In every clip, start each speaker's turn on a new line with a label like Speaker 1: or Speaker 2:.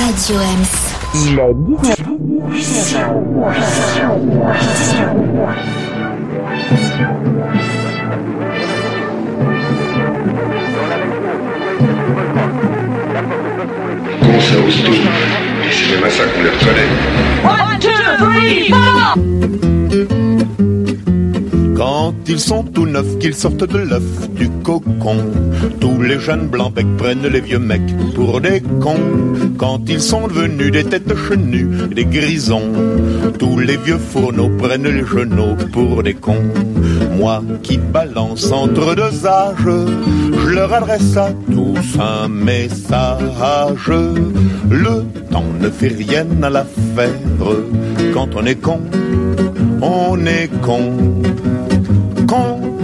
Speaker 1: Radio M. Il est
Speaker 2: c'est même à ça qu'on les reconnaît. One, two, three, four
Speaker 3: quand ils sont tout neufs, qu'ils sortent de l'œuf du cocon, tous les jeunes blancs becs prennent les vieux mecs pour des cons. Quand ils sont devenus des têtes chenues, des grisons, tous les vieux fourneaux prennent les genoux pour des cons. Moi qui balance entre deux âges, je leur adresse à tous un message. Le temps ne fait rien à l'affaire. Quand on est con, on est con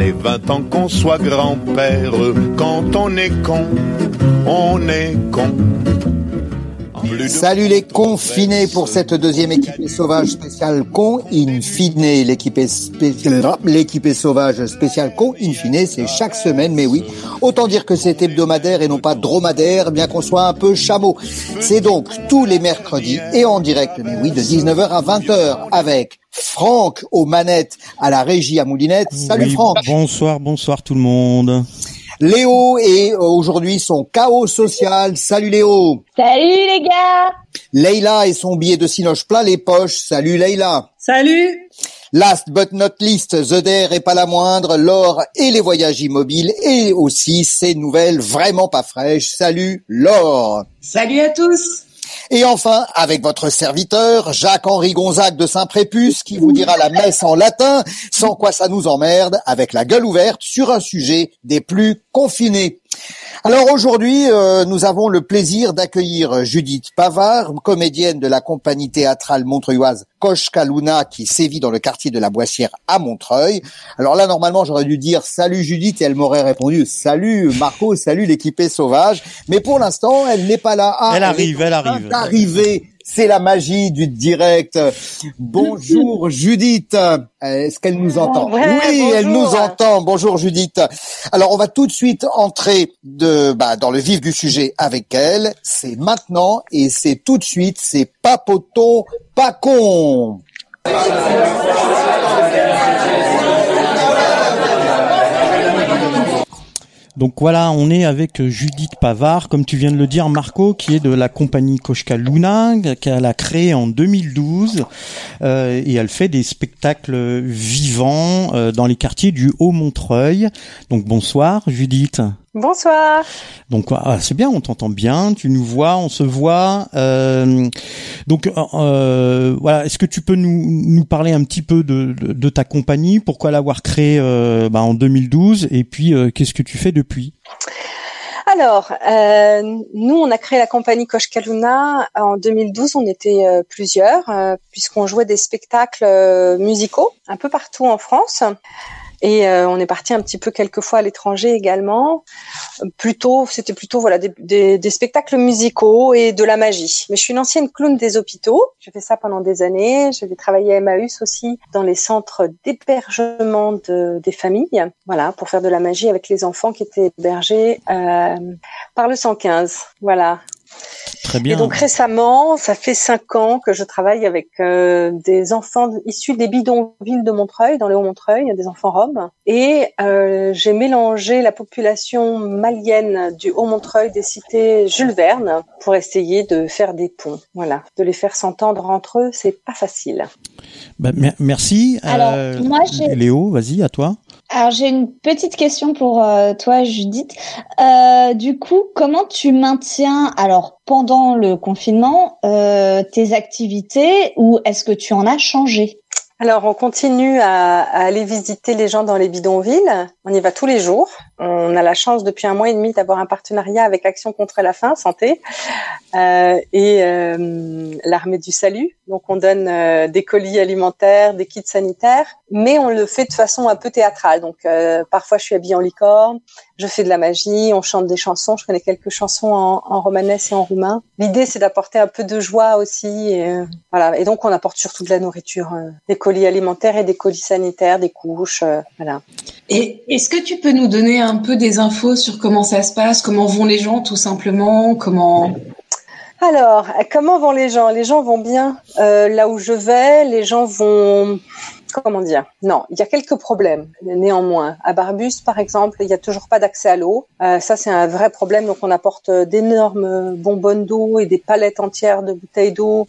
Speaker 3: ait 20 ans, qu'on soit grand-père. Quand on est con, on est con.
Speaker 4: Salut les confinés pour cette deuxième équipe sauvage spéciale con in fine. L'équipe l'équipe sauvage spéciale con in fine, c'est chaque semaine, mais oui. Autant dire que c'est hebdomadaire et non pas dromadaire, bien qu'on soit un peu chameau. C'est donc tous les mercredis et en direct, mais oui, de 19h à 20h avec Franck aux manettes à la régie à Moulinette. Salut Franck.
Speaker 5: Bonsoir, bonsoir tout le monde.
Speaker 4: Léo euh, aujourd'hui son chaos social. Salut Léo.
Speaker 6: Salut les gars.
Speaker 4: Leïla et son billet de Cinoche plein les poches. Salut Leïla.
Speaker 7: Salut.
Speaker 4: Last but not least, The Dare est pas la moindre, l'or et les voyages immobiles et aussi ces nouvelles vraiment pas fraîches. Salut Laure.
Speaker 7: Salut à tous.
Speaker 4: Et enfin, avec votre serviteur, Jacques-Henri Gonzague de Saint-Prépuce, qui vous dira la messe en latin, sans quoi ça nous emmerde, avec la gueule ouverte sur un sujet des plus confinés. Alors aujourd'hui, euh, nous avons le plaisir d'accueillir Judith Pavard, comédienne de la compagnie théâtrale montreuilloise Koshka Luna qui sévit dans le quartier de la Boissière à Montreuil. Alors là, normalement, j'aurais dû dire salut Judith et elle m'aurait répondu salut Marco, salut l'équipée sauvage. Mais pour l'instant, elle n'est pas là.
Speaker 5: Ah, elle, arrive, elle arrive.
Speaker 4: Arriver c'est la magie du direct. Bonjour Judith. Est-ce qu'elle nous entend Oui, elle nous entend. Bonjour Judith. Alors on va tout de suite entrer de bah, dans le vif du sujet avec elle. C'est maintenant et c'est tout de suite. C'est papoton pas con.
Speaker 5: Donc voilà, on est avec Judith Pavard, comme tu viens de le dire, Marco, qui est de la compagnie Koshka Luna, qu'elle a créée en 2012, euh, et elle fait des spectacles vivants euh, dans les quartiers du Haut-Montreuil. Donc bonsoir, Judith.
Speaker 6: Bonsoir.
Speaker 5: Donc ah, c'est bien, on t'entend bien, tu nous vois, on se voit. Euh, donc euh, voilà, est-ce que tu peux nous, nous parler un petit peu de, de, ta compagnie, pourquoi l'avoir créée euh, bah, en 2012 et puis qu'est-ce que tu fais depuis?
Speaker 6: Alors, nous, on a créé la compagnie Koshkaluna en 2012. On était plusieurs, puisqu'on jouait des spectacles musicaux un peu partout en France. Et euh, on est parti un petit peu quelques fois à l'étranger également. Plutôt, c'était plutôt voilà des, des, des, spectacles musicaux et de la magie. Mais je suis une ancienne clown des hôpitaux. J'ai fait ça pendant des années. J'avais travaillé à Emmaüs aussi dans les centres d'hébergement de, des familles. Voilà, pour faire de la magie avec les enfants qui étaient hébergés euh, par le 115. Voilà.
Speaker 5: Très bien.
Speaker 6: Et donc récemment, ça fait cinq ans que je travaille avec euh, des enfants issus des bidonvilles de Montreuil, dans le Haut-Montreuil, des enfants roms. Et euh, j'ai mélangé la population malienne du Haut-Montreuil des cités Jules Verne pour essayer de faire des ponts. Voilà, de les faire s'entendre entre eux, c'est pas facile.
Speaker 5: Bah, merci.
Speaker 8: Alors, euh, moi,
Speaker 5: Léo, vas-y, à toi.
Speaker 8: Alors j'ai une petite question pour euh, toi Judith. Euh, du coup, comment tu maintiens alors pendant le confinement euh, tes activités ou est-ce que tu en as changé?
Speaker 6: Alors, on continue à, aller visiter les gens dans les bidonvilles. On y va tous les jours. On a la chance depuis un mois et demi d'avoir un partenariat avec Action contre la faim, santé, euh, et euh, l'armée du salut. Donc, on donne euh, des colis alimentaires, des kits sanitaires, mais on le fait de façon un peu théâtrale. Donc, parfois, je suis habillée en licorne, je fais de la magie, on chante des chansons. Je connais quelques chansons en, en et en roumain. L'idée, c'est d'apporter un peu de joie aussi. Et, voilà. Et donc, on apporte surtout de la nourriture, des colis alimentaires et des colis sanitaires, des couches, voilà.
Speaker 7: Est-ce que tu peux nous donner un peu des infos sur comment ça se passe, comment vont les gens tout simplement, comment
Speaker 6: Alors, comment vont les gens? Les gens vont bien euh, là où je vais. Les gens vont comment dire? Non, il y a quelques problèmes néanmoins. À Barbus, par exemple, il n'y a toujours pas d'accès à l'eau. Euh, ça, c'est un vrai problème. Donc, on apporte d'énormes bonbonnes d'eau et des palettes entières de bouteilles d'eau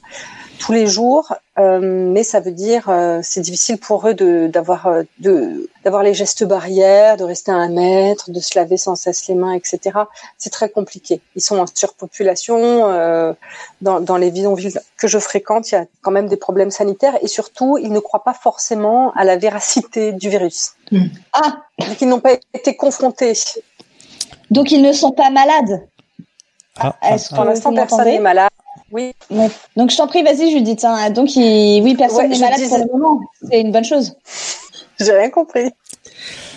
Speaker 6: tous les jours, euh, mais ça veut dire euh, c'est difficile pour eux de d'avoir euh, de d'avoir les gestes barrières, de rester à un mètre, de se laver sans cesse les mains, etc. C'est très compliqué. Ils sont en surpopulation euh, dans dans les bidonvilles que je fréquente. Il y a quand même des problèmes sanitaires et surtout ils ne croient pas forcément à la véracité du virus.
Speaker 8: Mm. Ah,
Speaker 6: donc ils n'ont pas été confrontés.
Speaker 8: Donc ils ne sont pas malades.
Speaker 5: Ah,
Speaker 6: Est-ce pour l'instant personne n'est malade oui.
Speaker 8: Ouais. Donc je t'en prie, vas-y Judith. Hein. Donc il... oui, personne n'est malade pour le moment. C'est une bonne chose.
Speaker 6: J'ai rien compris.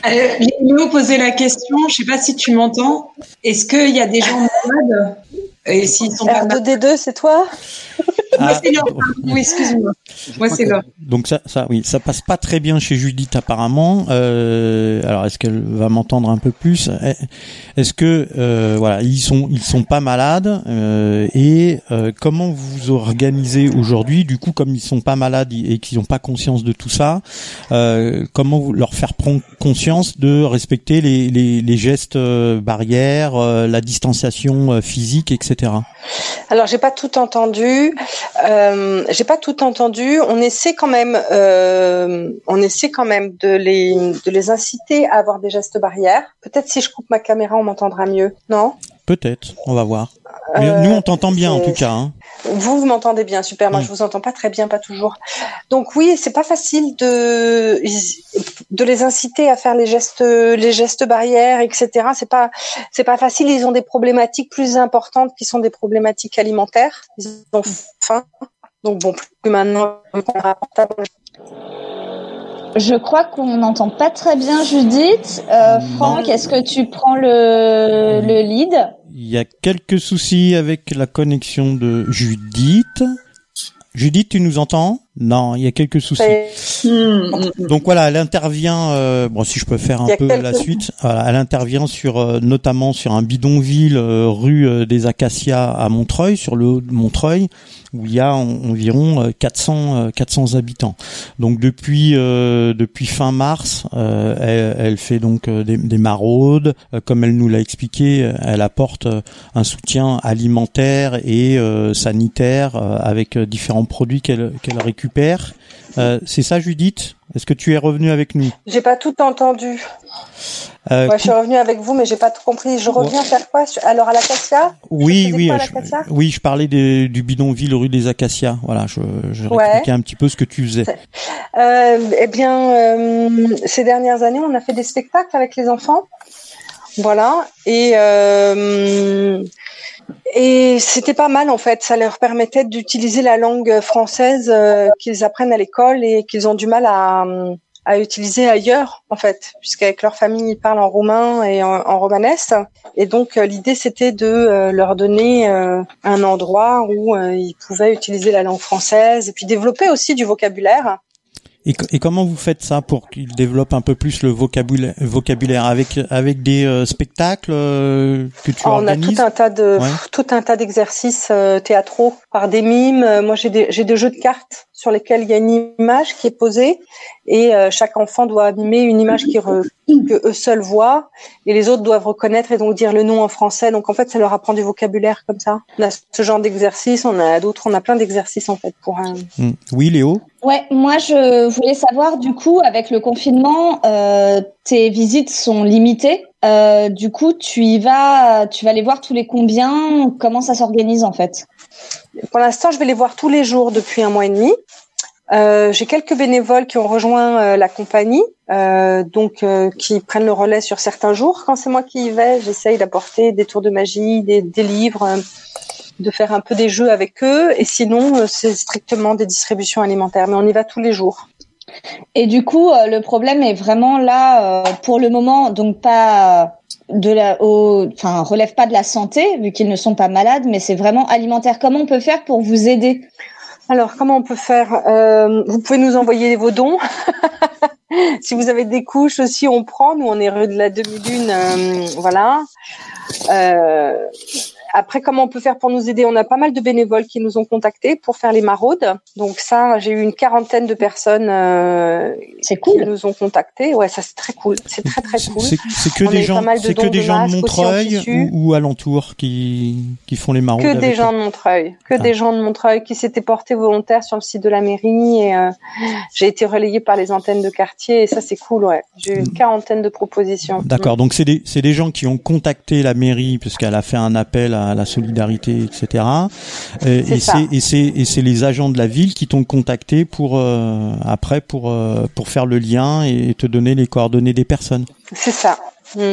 Speaker 7: Euh, Léo posait la question, je sais pas si tu m'entends. Est-ce qu'il y a des gens malades? Et s'ils sont pas
Speaker 6: R2D2, c'est toi
Speaker 7: ah, Moi, c'est Laure. Oui, excuse-moi. Moi, c'est Laure.
Speaker 5: Donc ça, ça, oui, ça passe pas très bien chez Judith apparemment. Euh, alors, est-ce qu'elle va m'entendre un peu plus? Est-ce que, euh, voilà, ils sont, ils sont pas malades euh, et euh, comment vous vous organisez aujourd'hui Du coup, comme ils sont pas malades et qu'ils n'ont pas conscience de tout ça, euh, comment vous leur faire prendre conscience de respecter les, les, les gestes barrières, la distanciation physique, etc.
Speaker 6: Alors j'ai pas tout entendu. Euh, j'ai pas tout entendu. On essaie quand même, euh, on essaie quand même de les de les inciter à avoir des gestes barrières. Peut-être si je coupe ma caméra, on m'entendra mieux. Non?
Speaker 5: Peut-être. On va voir. Mais euh, nous, on t'entend bien en tout cas. Hein.
Speaker 6: Vous, vous m'entendez bien, super. Moi, mm. je vous entends pas très bien, pas toujours. Donc oui, c'est pas facile de de les inciter à faire les gestes, les gestes barrières, etc. C'est pas c'est pas facile. Ils ont des problématiques plus importantes qui sont des problématiques alimentaires. Ils ont faim. Donc bon, plus maintenant.
Speaker 8: Je crois qu'on n'entend pas très bien Judith. Euh, Franck, est-ce que tu prends le, le lead?
Speaker 5: Il y a quelques soucis avec la connexion de Judith. Judith, tu nous entends? Non, il y a quelques soucis. Donc voilà, elle intervient. Euh, bon, si je peux faire un peu la suite. Voilà, elle intervient sur euh, notamment sur un bidonville euh, rue des Acacias à Montreuil, sur le haut de Montreuil, où il y a environ 400 400 habitants. Donc depuis depuis fin mars, elle, elle, fait donc des, des maraudes. comme elle nous l'a expliqué, elle apporte un soutien alimentaire et sanitaire avec différents produits qu'elle qu'elle récupère. Euh, c'est ça, Judith? Est-ce que tu es revenu avec nous?
Speaker 6: J'ai pas tout entendu. Euh, ouais, je suis revenu avec vous, mais j'ai pas tout compris. Je reviens faire quoi? Alors à l'acacia?
Speaker 5: Oui, oui, je, oui. Je parlais des, du bidonville rue des Acacias. Voilà, je, je ouais. un petit peu ce que tu faisais.
Speaker 6: Euh, eh bien, ces dernières années, on a fait des spectacles avec les enfants. Voilà, et et c'était pas mal en fait, ça leur permettait d'utiliser la langue française euh, qu'ils apprennent à l'école et qu'ils ont du mal à, à utiliser ailleurs en fait, puisqu'avec leur famille ils parlent en roumain et en, romanesque. Et donc euh, l'idée c'était de euh, leur donner un endroit où ils pouvaient utiliser la langue française et puis développer aussi du vocabulaire.
Speaker 5: Et, et, comment vous faites ça pour qu'ils développent un peu plus le vocabulaire, vocabulaire avec avec des euh, spectacles euh, que tu
Speaker 6: oh,
Speaker 5: organises
Speaker 6: On a tout un tas de ouais. tout un tas d'exercices euh, théâtraux par des mimes. Moi, j'ai des j'ai des jeux de cartes sur lesquels il y a une image qui est posée et chaque enfant doit mimer une image qui re, que eux seuls voient et les autres doivent reconnaître et donc dire le nom en français. Donc en fait, ça leur apprend du vocabulaire comme ça. On a ce genre d'exercice, on a d'autres, on a plein d'exercices en fait pour un.
Speaker 5: Mmh. Oui, Léo?
Speaker 8: Ouais, moi je voulais savoir du coup avec le confinement, euh, tes visites sont limitées. Euh, du coup, tu y vas, tu vas les voir tous les combien? Comment ça s'organise en fait?
Speaker 6: Pour l'instant, je vais les voir tous les jours depuis un mois et demi. Euh, j'ai quelques bénévoles qui ont rejoint euh, la compagnie, euh, donc qui prennent le relais sur certains jours. Quand c'est moi qui y vais, j'essaye d'apporter des tours de magie, des, livres, de faire un peu des jeux avec eux. Et sinon, c'est strictement des distributions alimentaires. Mais on y va tous les jours.
Speaker 8: Et du coup, le problème est vraiment là pour le moment, donc pas de la, enfin relève pas de la santé vu qu'ils ne sont pas malades, mais c'est vraiment alimentaire. Comment on peut faire pour vous aider?
Speaker 6: Alors, comment on peut faire euh, Vous pouvez nous envoyer vos dons. si vous avez des couches aussi, on prend. Nous, on est rue de la demi-lune, euh, voilà. Euh, après, comment on peut faire pour nous aider? On a pas mal de bénévoles qui nous ont contactés pour faire les maraudes. Donc ça, j'ai eu une quarantaine de personnes euh,
Speaker 8: cool.
Speaker 6: qui nous ont contactés. Ouais, ça c'est très cool. C'est très très cool.
Speaker 5: C'est que des gens, c'est que des gens de Montreuil ou, ou alentour qui qui font les maraudes.
Speaker 6: Que des gens de Montreuil, que ah. des gens de Montreuil qui s'étaient portés volontaires sur le site de la mairie et euh, j'ai été relayée par les antennes de quartier et ça c'est cool. Ouais, j'ai eu une mm. quarantaine de propositions.
Speaker 5: D'accord. Donc c'est des c'est des gens qui ont contacté la mairie puisqu'elle a fait un appel à la solidarité, etc. Et, et c'est et c'est les agents de la ville qui t'ont contacté pour euh, après pour euh, pour faire le lien et te donner les coordonnées des personnes.
Speaker 6: C'est ça. Mm.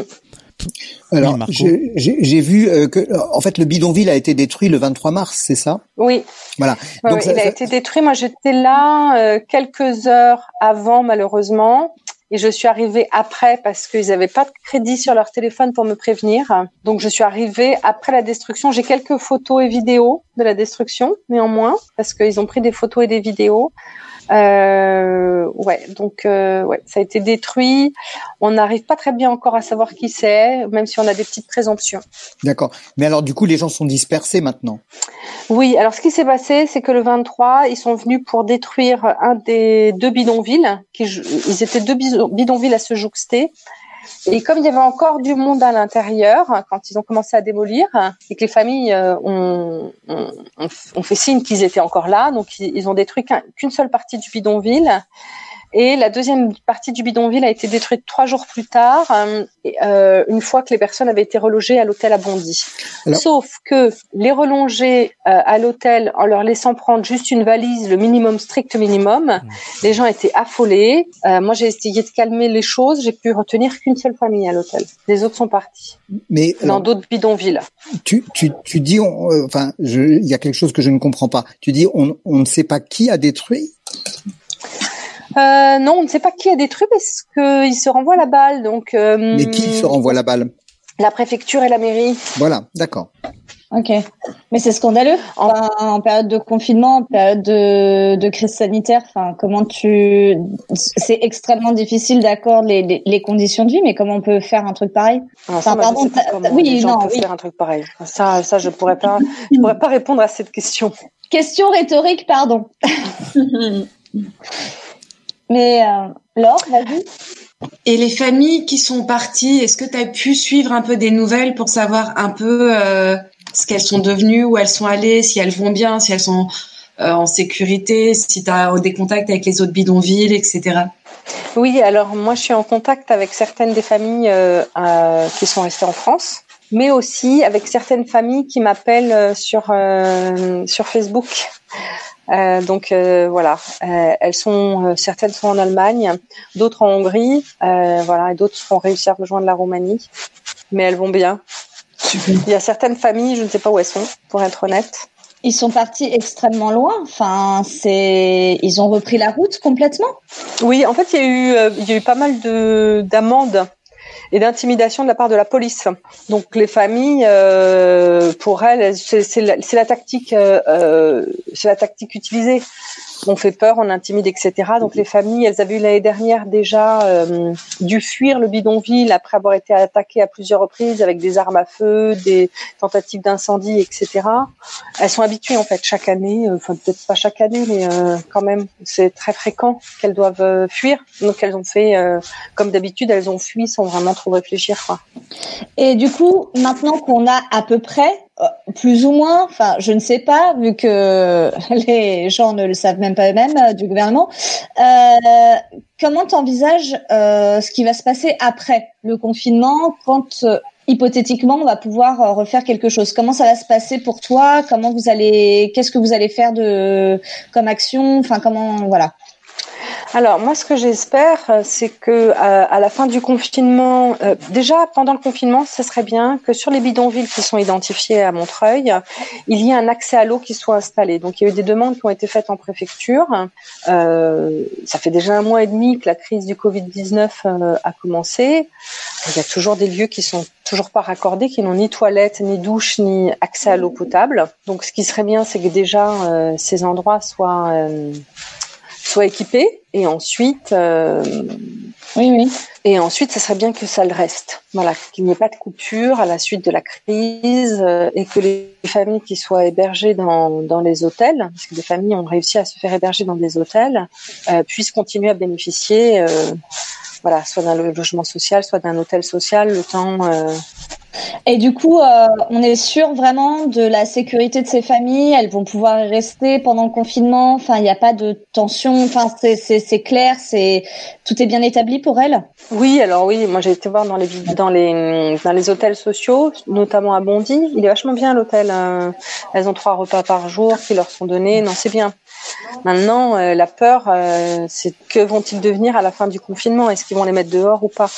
Speaker 4: Alors, j'ai vu euh, que, en fait, le bidonville a été détruit le 23 mars, c'est ça?
Speaker 6: Oui.
Speaker 4: Voilà.
Speaker 6: Donc, il a été détruit. Moi, j'étais là quelques heures avant, malheureusement. Et je suis arrivée après parce qu'ils n'avaient pas de crédit sur leur téléphone pour me prévenir. Donc je suis arrivée après la destruction. J'ai quelques photos et vidéos de la destruction, néanmoins, parce qu'ils ont pris des photos et des vidéos. Euh, ouais, donc euh, ouais, ça a été détruit. On n'arrive pas très bien encore à savoir qui c'est, même si on a des petites présomptions.
Speaker 4: D'accord. Mais alors du coup, les gens sont dispersés maintenant.
Speaker 6: Oui. Alors ce qui s'est passé, c'est que le 23, ils sont venus pour détruire un des deux bidonvilles. Qui, ils étaient deux bidonvilles à se jouxter. Et comme il y avait encore du monde à l'intérieur, quand ils ont commencé à démolir, et que les familles euh, ont, ont, fait signe qu'ils étaient encore là, donc ils, ont détruit qu'une seule partie du bidonville. Et la deuxième partie du bidonville a été détruite trois jours plus tard, euh, euh, une fois que les personnes avaient été relogées à l'hôtel à Bondy. Sauf que les relonger euh, à l'hôtel en leur laissant prendre juste une valise, le minimum strict minimum, mmh. les gens étaient affolés. Euh, moi, j'ai essayé de calmer les choses. J'ai pu retenir qu'une seule famille à l'hôtel. Les autres sont partis. Mais dans d'autres bidonvilles.
Speaker 4: Tu, tu, tu dis, enfin, il y a quelque chose que je ne comprends pas. Tu dis, on, on ne sait pas qui a détruit.
Speaker 6: Euh, non, on ne sait pas qui a détruit parce qu'il se renvoie la balle. Donc, euh,
Speaker 4: Mais qui se renvoie la balle?
Speaker 6: La préfecture et la mairie.
Speaker 4: Voilà, d'accord.
Speaker 8: Ok, mais c'est scandaleux en... période de confinement, en période de, crise sanitaire. Enfin, comment tu C'est extrêmement difficile d'accord les, les, conditions de vie, mais comment on peut faire un truc pareil?
Speaker 6: Enfin, pardon, oui, non, oui. faire un truc pareil. Ça, ça, je pourrais pas, je pourrais pas répondre à cette question.
Speaker 8: Question rhétorique, pardon. Mais euh, Laure, vas-y.
Speaker 7: Et les familles qui sont parties, est-ce que tu as pu suivre un peu des nouvelles pour savoir un peu euh, ce qu'elles sont devenues, où elles sont allées, si elles vont bien, si elles sont euh, en sécurité, si tu as des contacts avec les autres bidonvilles, etc.
Speaker 6: Oui, alors moi je suis en contact avec certaines des familles euh, qui sont restées en France, mais aussi avec certaines familles qui m'appellent sur, sur Facebook. Euh, donc euh, voilà, euh, elles sont certaines sont en Allemagne, d'autres en Hongrie, voilà, et d'autres ont réussi à rejoindre la Roumanie, mais elles vont bien. Il y a certaines familles, je ne sais pas où elles sont, pour être honnête.
Speaker 8: Ils sont partis extrêmement loin. Enfin, c'est, ils ont repris la route complètement.
Speaker 6: Oui, en fait, il y a eu, il y a eu pas mal de d'amendes et d'intimidation de la part de la police. Donc les familles, euh, pour elles, c'est la, la, tactique, euh, euh, c'est la tactique utilisée on fait peur, on intimide, etc. Donc les familles, elles avaient eu l'année dernière déjà euh, dû fuir le bidonville après avoir été attaquées à plusieurs reprises avec des armes à feu, des tentatives d'incendie, etc. Elles sont habituées en fait chaque année, euh, enfin peut-être pas chaque année, mais euh, quand même c'est très fréquent qu'elles doivent fuir. Donc elles ont fait comme d'habitude, elles ont fui sans vraiment trop réfléchir. Quoi.
Speaker 8: Et du coup, maintenant qu'on a à peu près euh, plus ou moins, enfin, je ne sais pas, vu que les gens ne le savent même pas eux-mêmes euh, du gouvernement. Euh, comment t'envisages euh, ce qui va se passer après le confinement, quand hypothétiquement on va pouvoir refaire quelque chose? Comment ça va se passer pour toi? Comment vous allez Qu'est-ce que vous allez faire de comme action? Enfin, comment voilà
Speaker 6: alors moi, ce que j'espère, euh, c'est que euh, à la fin du confinement, euh, déjà pendant le confinement, ce serait bien que sur les bidonvilles qui sont identifiés à Montreuil, il y ait un accès à l'eau qui soit installé. Donc il y a eu des demandes qui ont été faites en préfecture. ça fait déjà un mois et demi que la crise du Covid 19 a commencé. Il y a toujours des lieux qui sont toujours pas raccordés, qui n'ont ni toilettes, ni douche, ni accès à l'eau potable. Donc ce qui serait bien, c'est que déjà ces endroits soient soit équipé et ensuite euh,
Speaker 8: oui oui.
Speaker 6: et ensuite ce serait bien que ça le reste. Voilà qu'il n'y ait pas de coupure à la suite de la crise euh, et que les familles qui soient hébergées dans, dans les hôtels parce que des familles ont réussi à se faire héberger dans des hôtels euh, puissent continuer à bénéficier voilà soit d'un logement social soit d'un hôtel social le temps
Speaker 8: et du coup, euh, on est sûr vraiment de la sécurité de ces familles. Elles vont pouvoir y rester pendant le confinement. Enfin, il n'y a pas de tension. Enfin, c'est clair. C'est tout est bien établi pour elles.
Speaker 6: Oui, alors oui. Moi, j'ai été voir dans les dans les dans les hôtels sociaux, notamment à Bondy. Il est vachement bien l'hôtel. Euh, elles ont trois repas par jour qui leur sont donnés. Non, c'est bien. Maintenant, euh, la peur, c'est que vont-ils devenir à la fin du confinement? Est-ce qu'ils vont les mettre dehors ou pas?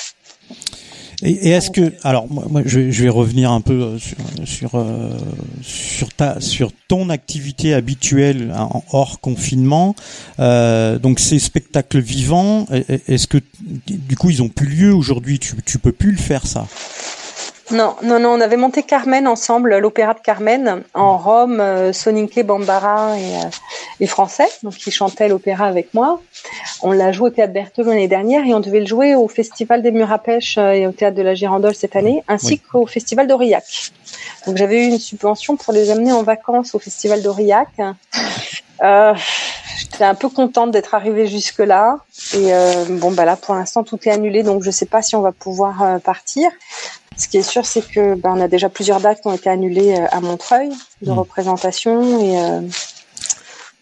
Speaker 5: Et, est-ce que, alors moi, moi je, je, vais revenir un peu euh, sur sur euh, sur ta sur ton activité habituelle hein, hors confinement. Euh, donc ces spectacles vivants, est-ce que du coup ils ont plus lieu aujourd'hui? Tu tu peux plus le faire ça?
Speaker 6: Non, non, non, on avait monté Carmen ensemble, l'opéra de Carmen, en Rome, euh, Soninke Bambara et, euh, et français, donc qui chantait l'opéra avec moi. On l'a joué au théâtre Berthelot l'année dernière et on devait le jouer au Festival des Murs à Pêche euh, et au théâtre de la Girandole cette année, ainsi oui. qu'au Festival d'Aurillac. Donc j'avais eu une subvention pour les amener en vacances au Festival d'Aurillac. Euh, J'étais un peu contente d'être arrivée jusque là et euh, bon bah là pour l'instant tout est annulé donc je sais pas si on va pouvoir euh, partir. Ce qui est sûr, c'est que ben, on a déjà plusieurs dates qui ont été annulées euh, à Montreuil de mmh. représentation et euh,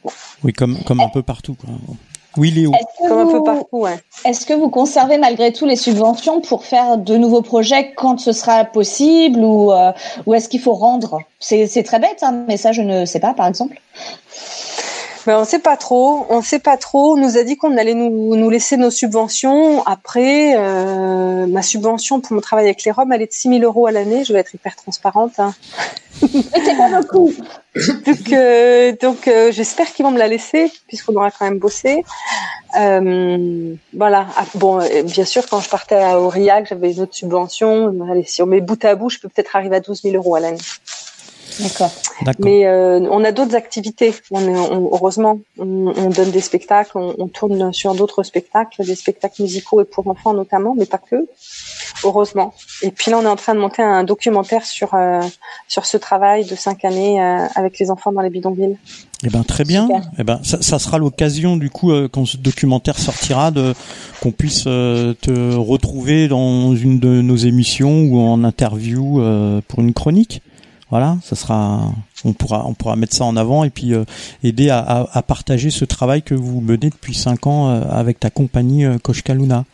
Speaker 5: bon. oui, comme comme un peu partout. Quoi. Oui, Léo.
Speaker 6: Comme vous, un peu partout, ouais.
Speaker 8: Est-ce que vous conservez malgré tout les subventions pour faire de nouveaux projets quand ce sera possible ou, euh, ou est-ce qu'il faut rendre? C'est très bête, hein, mais ça, je ne sais pas, par exemple.
Speaker 6: Mais on sait pas trop, on sait pas trop. On nous a dit qu'on allait nous, nous laisser nos subventions. Après, euh, ma subvention pour mon travail avec les Roms, elle est de 6 000 euros à l'année. Je vais être hyper transparente. Hein.
Speaker 8: C'est pas beaucoup.
Speaker 6: donc, euh, donc euh, j'espère qu'ils vont me la laisser puisqu'on aura quand même bossé. Voilà. Ah, bon, bien sûr, quand je partais à Aurillac, j'avais une autre subvention. Allez, si on met bout à bout, je peux peut-être arriver à 12 000 euros à l'année.
Speaker 8: D'accord.
Speaker 6: Mais euh, on a d'autres activités. On est, on, heureusement, on, on, donne des spectacles, on, on tourne sur d'autres spectacles, des spectacles musicaux et pour enfants notamment, mais pas que. Heureusement. Et puis là, on est en train de monter un documentaire sur euh, sur ce travail de cinq années euh, avec les enfants dans les bidonvilles.
Speaker 5: Eh ben très bien. Super. Eh ben ça, ça sera l'occasion du coup euh, quand ce documentaire sortira de qu'on puisse euh, te retrouver dans une de nos émissions ou en interview euh, pour une chronique. Voilà, ça sera, on pourra, on pourra mettre ça en avant et puis euh, aider à, à, à, partager ce travail que vous menez depuis cinq ans euh, avec ta compagnie euh, Koshka Luna.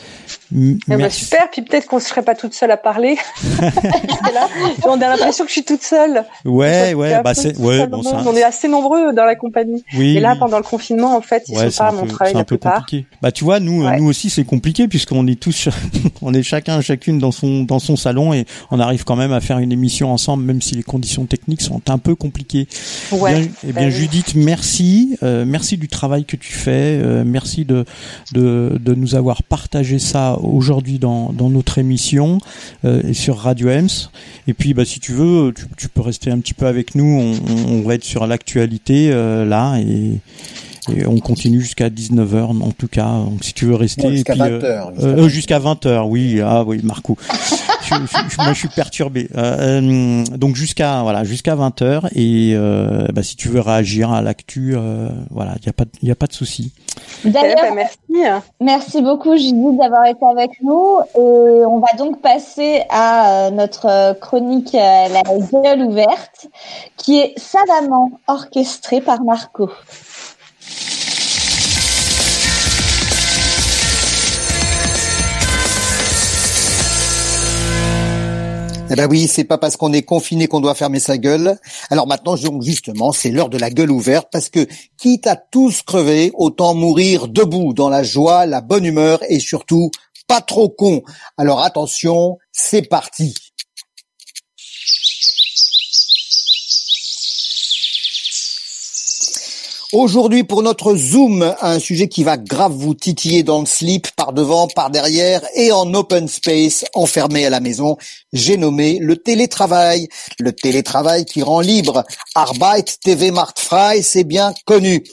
Speaker 6: M ah bah super, puis peut-être qu'on ne serait pas toute seule à parler. là, on a l'impression que je suis toute seule.
Speaker 5: Ouais, ouais, bah c'est, ouais,
Speaker 6: bon, ça, on est assez nombreux dans la compagnie. Oui, et là, pendant le confinement, en fait, ils ouais, sont pas à Montreuil la plupart.
Speaker 5: Compliqué. Bah tu vois, nous, ouais. nous aussi, c'est compliqué puisqu'on est tous, on est chacun, chacune dans son, dans son salon et on arrive quand même à faire une émission ensemble, même si les conditions techniques sont un peu compliquées.
Speaker 6: Ouais,
Speaker 5: bien, eh bien, Judith, merci, euh, merci du travail que tu fais, euh, merci de, de, de nous avoir partagé ça aujourd'hui dans, dans notre émission euh, et sur Radio Ems. Et puis, bah, si tu veux, tu, tu, peux rester un petit peu avec nous. On, on va être sur l'actualité euh, là et et on continue jusqu'à 19h en tout cas. Donc si tu veux rester
Speaker 4: jusqu'à
Speaker 5: 20h jusqu'à 20h oui. Ah oui Marco je, je, moi je suis perturbé euh, donc jusqu'à voilà jusqu'à 20h et euh, bah, si tu veux réagir à l'actu euh, voilà il y a pas il y a pas de souci
Speaker 8: D'ailleurs,
Speaker 6: merci.
Speaker 8: Merci beaucoup Judith d'avoir été avec nous et on va donc passer à notre chronique La gueule ouverte qui est savamment orchestrée par Marco.
Speaker 4: Eh ben oui, c'est pas parce qu'on est confiné qu'on doit fermer sa gueule. Alors maintenant, justement, c'est l'heure de la gueule ouverte parce que quitte à tous crever, autant mourir debout dans la joie, la bonne humeur et surtout pas trop con. Alors attention, c'est parti. Aujourd'hui pour notre Zoom, un sujet qui va grave vous titiller dans le slip, par devant, par derrière et en open space, enfermé à la maison, j'ai nommé le télétravail. Le télétravail qui rend libre. Arbeit TV Markt Frei, c'est bien connu.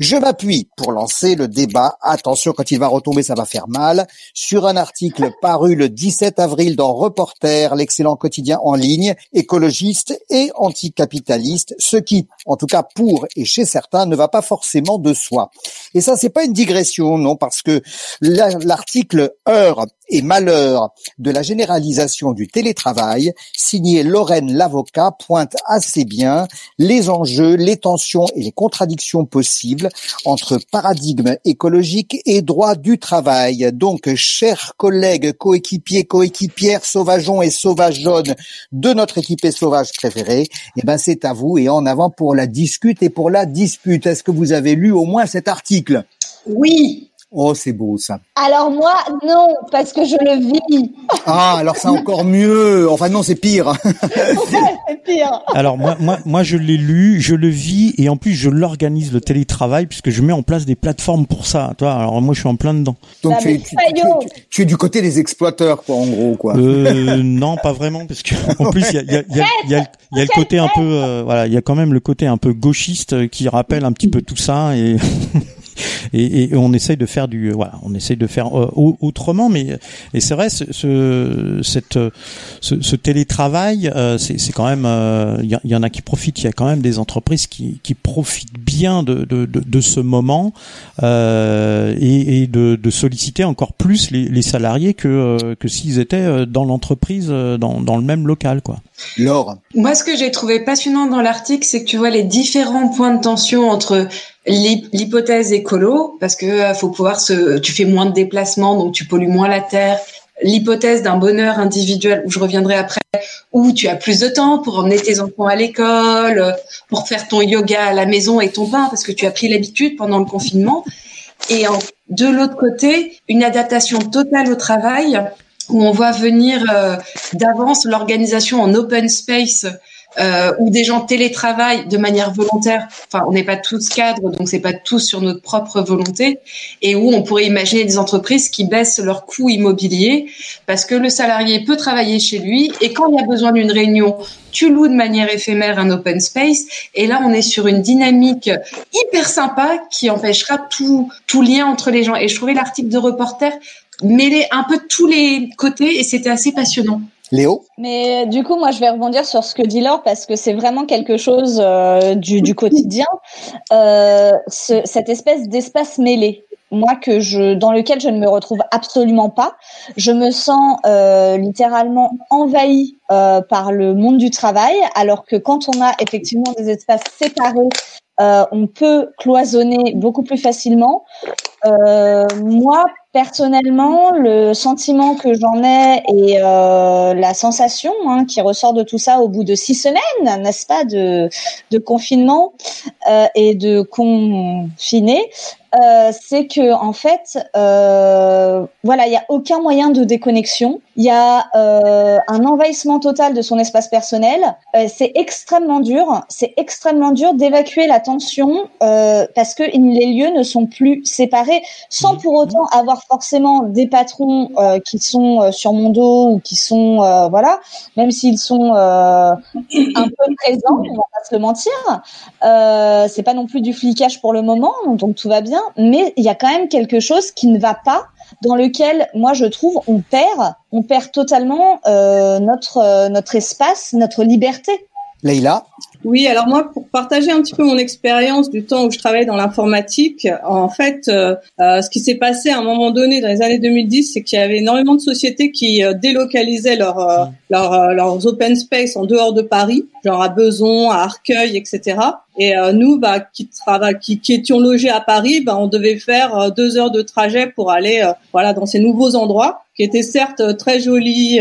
Speaker 4: Je m'appuie pour lancer le débat. Attention, quand il va retomber, ça va faire mal. Sur un article paru le 17 avril dans Reporter, l'excellent quotidien en ligne, écologiste et anticapitaliste, ce qui, en tout cas pour et chez certains, ne va pas forcément de soi. Et ça, c'est pas une digression, non, parce que l'article Heure et malheur de la généralisation du télétravail, signé Lorraine Lavocat, pointe assez bien les enjeux, les tensions et les contradictions possibles entre paradigme écologique et droit du travail. Donc, chers collègues, coéquipiers, coéquipières, sauvageons et sauvageonnes de notre équipée sauvage préférée, eh ben, c'est à vous et en avant pour la discute et pour la dispute. Est-ce que vous avez lu au moins cet article?
Speaker 7: Oui,
Speaker 4: Oh, c'est beau ça.
Speaker 8: Alors moi, non, parce que je le vis.
Speaker 4: Ah, alors c'est encore mieux. Enfin non, c'est pire.
Speaker 8: c'est pire.
Speaker 5: Alors moi, moi, moi, je l'ai lu, je le vis et en plus je l'organise le télétravail puisque je mets en place des plateformes pour ça. Toi, alors moi je suis en plein dedans.
Speaker 4: Donc tu es, tu, tu, es, du côté des exploiteurs, quoi, en gros, quoi.
Speaker 5: Euh, non, pas vraiment, parce que en plus il y a, y a, y a, y a, y a le côté un peu, euh, voilà, il y a quand même le côté un peu gauchiste qui rappelle un petit peu tout ça et. et, et, on essaye de faire du voilà on essaye de faire euh, autrement mais et c'est vrai ce, ce cette ce, ce télétravail euh, c'est c'est quand même il euh, y, y, en a qui profitent il y a quand même des entreprises qui qui profitent bien de de, de, de ce moment euh, et, et de, de solliciter encore plus les, les salariés que que s'ils étaient dans l'entreprise dans dans le même local quoi.
Speaker 4: Laure.
Speaker 7: Moi ce que j'ai trouvé passionnant dans l'article c'est que tu vois les différents points de tension entre l'hypothèse écolo parce que euh, faut pouvoir se tu fais moins de déplacements donc tu pollues moins la terre. L'hypothèse d'un bonheur individuel où je reviendrai après où tu as plus de temps pour emmener tes enfants à l'école pour faire ton yoga à la maison et ton pain parce que tu as pris l'habitude pendant le confinement. Et de l'autre côté une adaptation totale au travail où on voit venir euh, d'avance l'organisation en open space euh, où des gens télétravaillent de manière volontaire. Enfin, on n'est pas tous cadres, donc c'est pas tous sur notre propre volonté, et où on pourrait imaginer des entreprises qui baissent leurs coûts immobiliers parce que le salarié peut travailler chez lui et quand il y a besoin d'une réunion, tu loues de manière éphémère un open space. Et là, on est sur une dynamique hyper sympa qui empêchera tout, tout lien entre les gens. Et je trouvais l'article de reporter mêler un peu tous les côtés et c'était assez passionnant.
Speaker 4: Léo
Speaker 8: Mais du coup, moi, je vais rebondir sur ce que dit Laure parce que c'est vraiment quelque chose euh, du, du, quotidien, euh, ce, cette espèce d'espace mêlé. Moi, que je, dans lequel je ne me retrouve absolument pas. Je me sens euh, littéralement envahie euh, par le monde du travail, alors que quand on a effectivement des espaces séparés euh, on peut cloisonner beaucoup plus facilement. Euh, moi, personnellement, le sentiment que j'en ai et euh, la sensation hein, qui ressort de tout ça au bout de six semaines, n'est-ce pas, de, de confinement et de confiné, euh, c'est que en fait, euh, voilà, il y a aucun moyen de déconnexion. Il y a euh, un envahissement total de son espace personnel. Euh, c'est extrêmement dur. C'est extrêmement dur d'évacuer la tension euh, parce que les lieux ne sont plus séparés, sans pour autant avoir forcément des patrons qui sont sur mon dos ou qui sont voilà, même s'ils sont un peu présents, on va pas se le mentir. c'est pas non plus du flicage pour le moment, donc tout va bien mais il y a quand même quelque chose qui ne va pas, dans lequel moi je trouve on perd, on perd totalement euh, notre euh, notre espace, notre liberté.
Speaker 4: Leïla
Speaker 9: oui, alors moi, pour partager un petit peu mon expérience du temps où je travaillais dans l'informatique, en fait, euh, ce qui s'est passé à un moment donné dans les années 2010, c'est qu'il y avait énormément de sociétés qui euh, délocalisaient leur, leur, leurs open space en dehors de Paris, genre à Beson, à Arcueil, etc. Et nous, bah, qui, travaillons, qui, qui, étions logés à Paris, bah, on devait faire deux heures de trajet pour aller, voilà, dans ces nouveaux endroits qui étaient certes très jolis,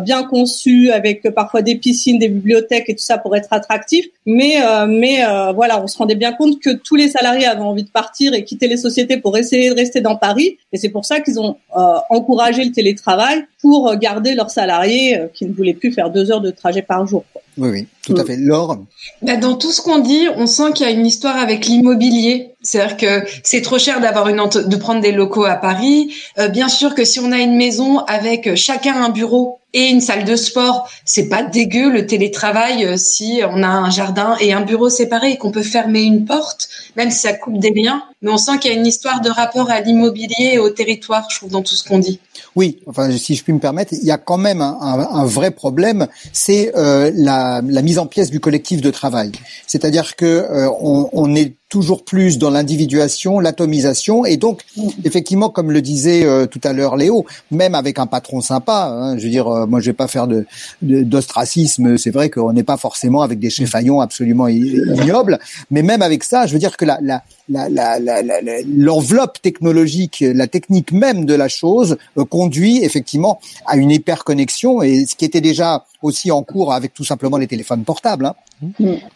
Speaker 9: bien conçus, avec parfois des piscines, des bibliothèques et tout ça pour être attractifs. Mais euh, mais euh, voilà, on se rendait bien compte que tous les salariés avaient envie de partir et quitter les sociétés pour essayer de rester dans Paris, et c'est pour ça qu'ils ont euh, encouragé le télétravail pour garder leurs salariés qui ne voulaient plus faire deux heures de trajet par jour.
Speaker 4: Oui, oui, tout à fait. Laure
Speaker 7: bah, Dans tout ce qu'on dit, on sent qu'il y a une histoire avec l'immobilier. C'est-à-dire que c'est trop cher d'avoir une de prendre des locaux à Paris. Euh, bien sûr que si on a une maison avec chacun un bureau et une salle de sport, c'est pas dégueu le télétravail euh, si on a un jardin et un bureau séparé et qu'on peut fermer une porte, même si ça coupe des liens. Mais on sent qu'il y a une histoire de rapport à l'immobilier et au territoire, je trouve, dans tout ce qu'on dit.
Speaker 4: Oui, enfin, si je puis me permettre, il y a quand même un, un, vrai problème, c'est euh, la, la, mise en pièce du collectif de travail. C'est-à-dire que euh, on, on, est toujours plus dans l'individuation, l'atomisation, et donc effectivement, comme le disait euh, tout à l'heure Léo, même avec un patron sympa, hein, je veux dire, euh, moi je vais pas faire de d'ostracisme, c'est vrai qu'on n'est pas forcément avec des cheffaillons absolument ignobles, mais même avec ça, je veux dire que la, la l'enveloppe technologique, la technique même de la chose euh, conduit effectivement à une hyperconnexion et ce qui était déjà aussi en cours avec tout simplement les téléphones portables. Hein.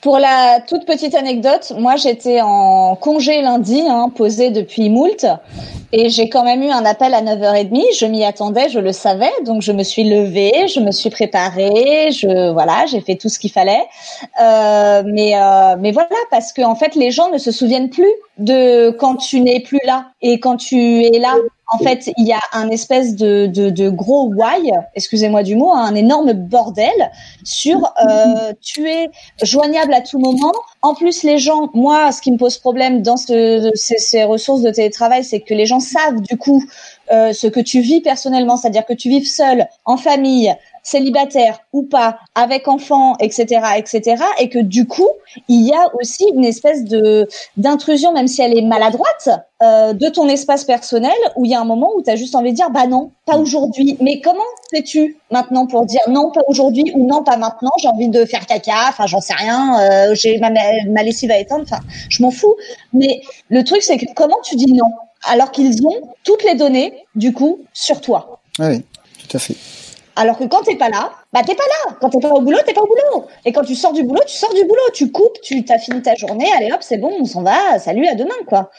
Speaker 8: Pour la toute petite anecdote, moi j'étais en congé lundi, hein, posé depuis moult, et j'ai quand même eu un appel à 9h30. Je m'y attendais, je le savais, donc je me suis levée, je me suis préparée, je voilà, j'ai fait tout ce qu'il fallait. Euh, mais euh, mais voilà, parce que en fait les gens ne se souviennent plus de quand tu n'es plus là et quand tu es là en fait, il y a un espèce de, gros why, excusez-moi du mot, hein, un énorme bordel sur euh, tu es joignable à tout moment. En plus, les gens, moi, ce qui me pose problème dans ce, ces, ces ressources de télétravail, c'est que les gens savent du coup euh, ce que tu vis personnellement, c'est-à-dire que tu vives seul, en famille, célibataire ou pas, avec enfant, etc., etc., et que du coup, il y a aussi une espèce de d'intrusion, même si elle est maladroite, euh, de ton espace personnel, où il y a un moment où tu as juste envie de dire, bah non, pas aujourd'hui. Mais comment fais-tu maintenant pour dire non, pas aujourd'hui ou non, pas maintenant J'ai envie de faire caca, enfin, j'en sais rien. Euh, j'ai ma, ma lessive à éteindre, enfin, je m'en fous. Mais le truc, c'est que comment tu dis non alors qu'ils ont toutes les données, du coup, sur toi?
Speaker 4: Oui, tout à fait.
Speaker 8: Alors que quand t'es pas là, bah t'es pas là. Quand t'es pas au boulot, t'es pas au boulot. Et quand tu sors du boulot, tu sors du boulot. Tu coupes, tu t'as fini ta journée, allez hop, c'est bon, on s'en va. Salut, à demain, quoi.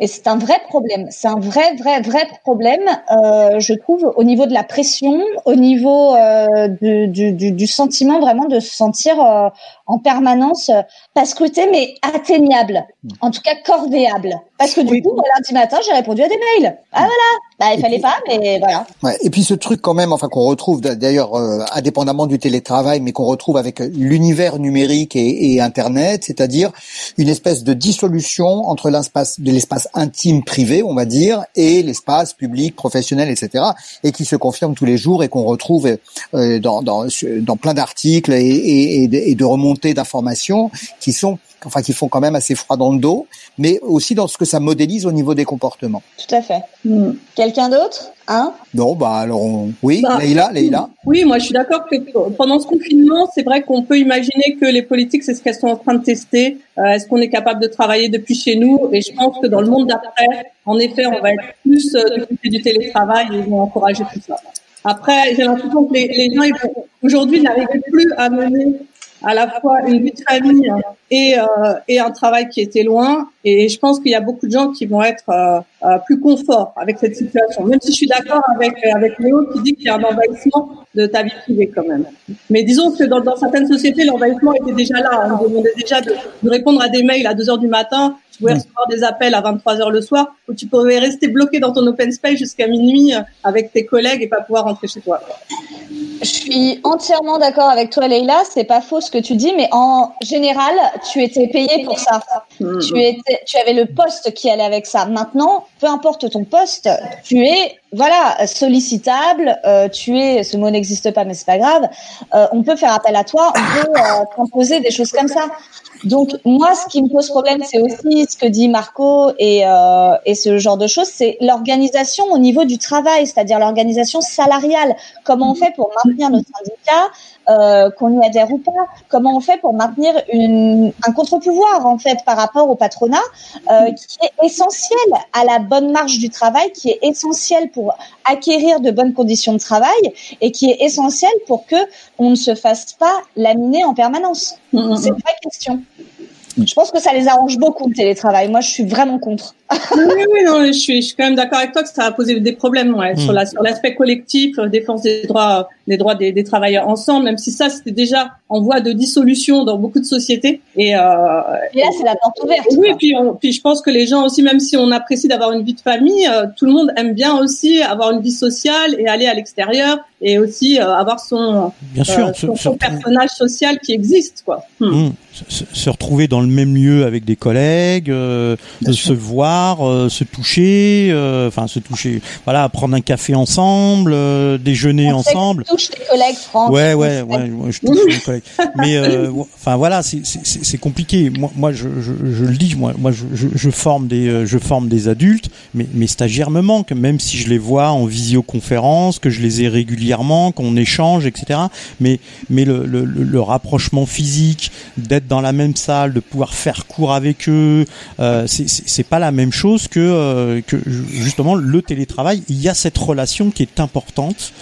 Speaker 8: Et c'est un vrai problème. C'est un vrai, vrai, vrai problème, euh, je trouve, au niveau de la pression, au niveau euh, du, du, du, sentiment vraiment de se sentir euh, en permanence pas scruté, mais atteignable. En tout cas, cordéable. Parce que du coup, lundi matin, j'ai répondu à des mails. Ah voilà, bah, il fallait pas, mais voilà.
Speaker 4: Ouais. Et puis ce truc quand même, enfin qu'on retrouve d'ailleurs euh, indépendamment du télétravail, mais qu'on retrouve avec l'univers numérique et, et Internet, c'est-à-dire une espèce de dissolution entre l'espace de l'espace intime privé, on va dire, et l'espace public, professionnel, etc. Et qui se confirme tous les jours et qu'on retrouve euh, dans, dans, dans plein d'articles et, et, et de remontées d'informations qui sont enfin qui font quand même assez froid dans le dos, mais aussi dans ce que ça modélise au niveau des comportements.
Speaker 8: Tout à fait. Hmm. Quelqu'un d'autre? Hein?
Speaker 4: Non, bah alors oui, bah, Leïla, Leïla.
Speaker 9: Oui, moi je suis d'accord que pendant ce confinement, c'est vrai qu'on peut imaginer que les politiques, c'est ce qu'elles sont en train de tester. Euh, est-ce qu'on est capable de travailler depuis chez nous? Et je pense que dans le monde d'après, en effet, on va être plus euh, du côté du télétravail et ils vont encourager tout ça. Après, j'ai l'impression que les, les gens aujourd'hui n'arrivent plus à mener à la fois une vie de famille et, euh, et un travail qui était loin. Et je pense qu'il y a beaucoup de gens qui vont être euh, euh, plus confort avec cette situation. Même si je suis d'accord avec avec Léo qui dit qu'il y a un envahissement de ta vie privée quand même. Mais disons que dans, dans certaines sociétés, l'envahissement était déjà là. On demandait déjà de, de, répondre à des mails à 2 heures du matin. Tu pouvais recevoir des appels à 23 heures le soir où tu pouvais rester bloqué dans ton open space jusqu'à minuit avec tes collègues et pas pouvoir rentrer chez toi.
Speaker 8: Je suis entièrement d'accord avec toi, Leïla. C'est pas faux ce que tu dis, mais en général, tu étais payé pour ça. Hmm. Tu étais, tu avais le poste qui allait avec ça. Maintenant, peu importe ton poste, tu es, voilà, sollicitable. Euh, tu es, ce mot n'existe pas, mais c'est pas grave. Euh, on peut faire appel à toi. On peut euh, des choses comme ça. Donc moi, ce qui me pose problème, c'est aussi ce que dit Marco et, euh, et ce genre de choses, c'est l'organisation au niveau du travail, c'est-à-dire l'organisation salariale. Comment on fait pour maintenir nos syndicats, euh, qu'on y adhère ou pas? Comment on fait pour maintenir une, un contre-pouvoir en fait par rapport au patronat, qui est essentiel à la bonne marche du travail, qui est essentiel pour acquérir de bonnes conditions de travail et qui est essentiel pour que on ne se fasse pas laminer en permanence. C'est une vraie question. Je pense que ça les arrange beaucoup le télétravail. Moi, je suis vraiment contre.
Speaker 9: oui, oui, non, je suis, je suis quand même d'accord avec toi que ça va poser des problèmes ouais, sur
Speaker 5: Mm.
Speaker 9: la sur l'aspect collectif, euh, défense des droits des droits des, des travailleurs ensemble. Même si ça c'était déjà en voie de dissolution dans beaucoup de sociétés. Et, euh,
Speaker 8: Et là, c'est la porte ouverte.
Speaker 9: oui,
Speaker 8: quoi.
Speaker 9: puis, on, puis je pense que les gens aussi, même si on apprécie d'avoir une vie de famille, euh, tout le monde aime bien aussi avoir une vie sociale et aller à l'extérieur et aussi euh, avoir son,
Speaker 5: Bien sûr,
Speaker 9: euh,
Speaker 5: se-
Speaker 9: son,
Speaker 5: se
Speaker 9: personnage social qui existe, quoi. Hmm.
Speaker 5: Hum, se, se retrouver dans le même lieu avec des collègues, euh,
Speaker 4: Bien
Speaker 5: de
Speaker 4: sûr.
Speaker 5: se voir, euh, se toucher, euh, enfin se toucher, voilà, prendre un café ensemble, euh, déjeuner ensemble.
Speaker 8: Touches tes collègues, Franck.
Speaker 5: Ouais, ouais, ouais, ouais, je touche mes collègues. Mais euh, enfin voilà, c'est compliqué. Moi, moi, je, je, je le dis, moi, moi, je, je, forme des, euh, je forme des adultes, mais mes stagiaires me manquent, même si je les vois en visioconférence, que je les ai régulièrement, qu'on échange, etc. Mais mais le, le, le- rapprochement physique, d'être dans la même salle, de pouvoir faire cours avec eux, euh, c'est pas la même chose que euh, que justement le télétravail. Il y a cette relation qui est importante,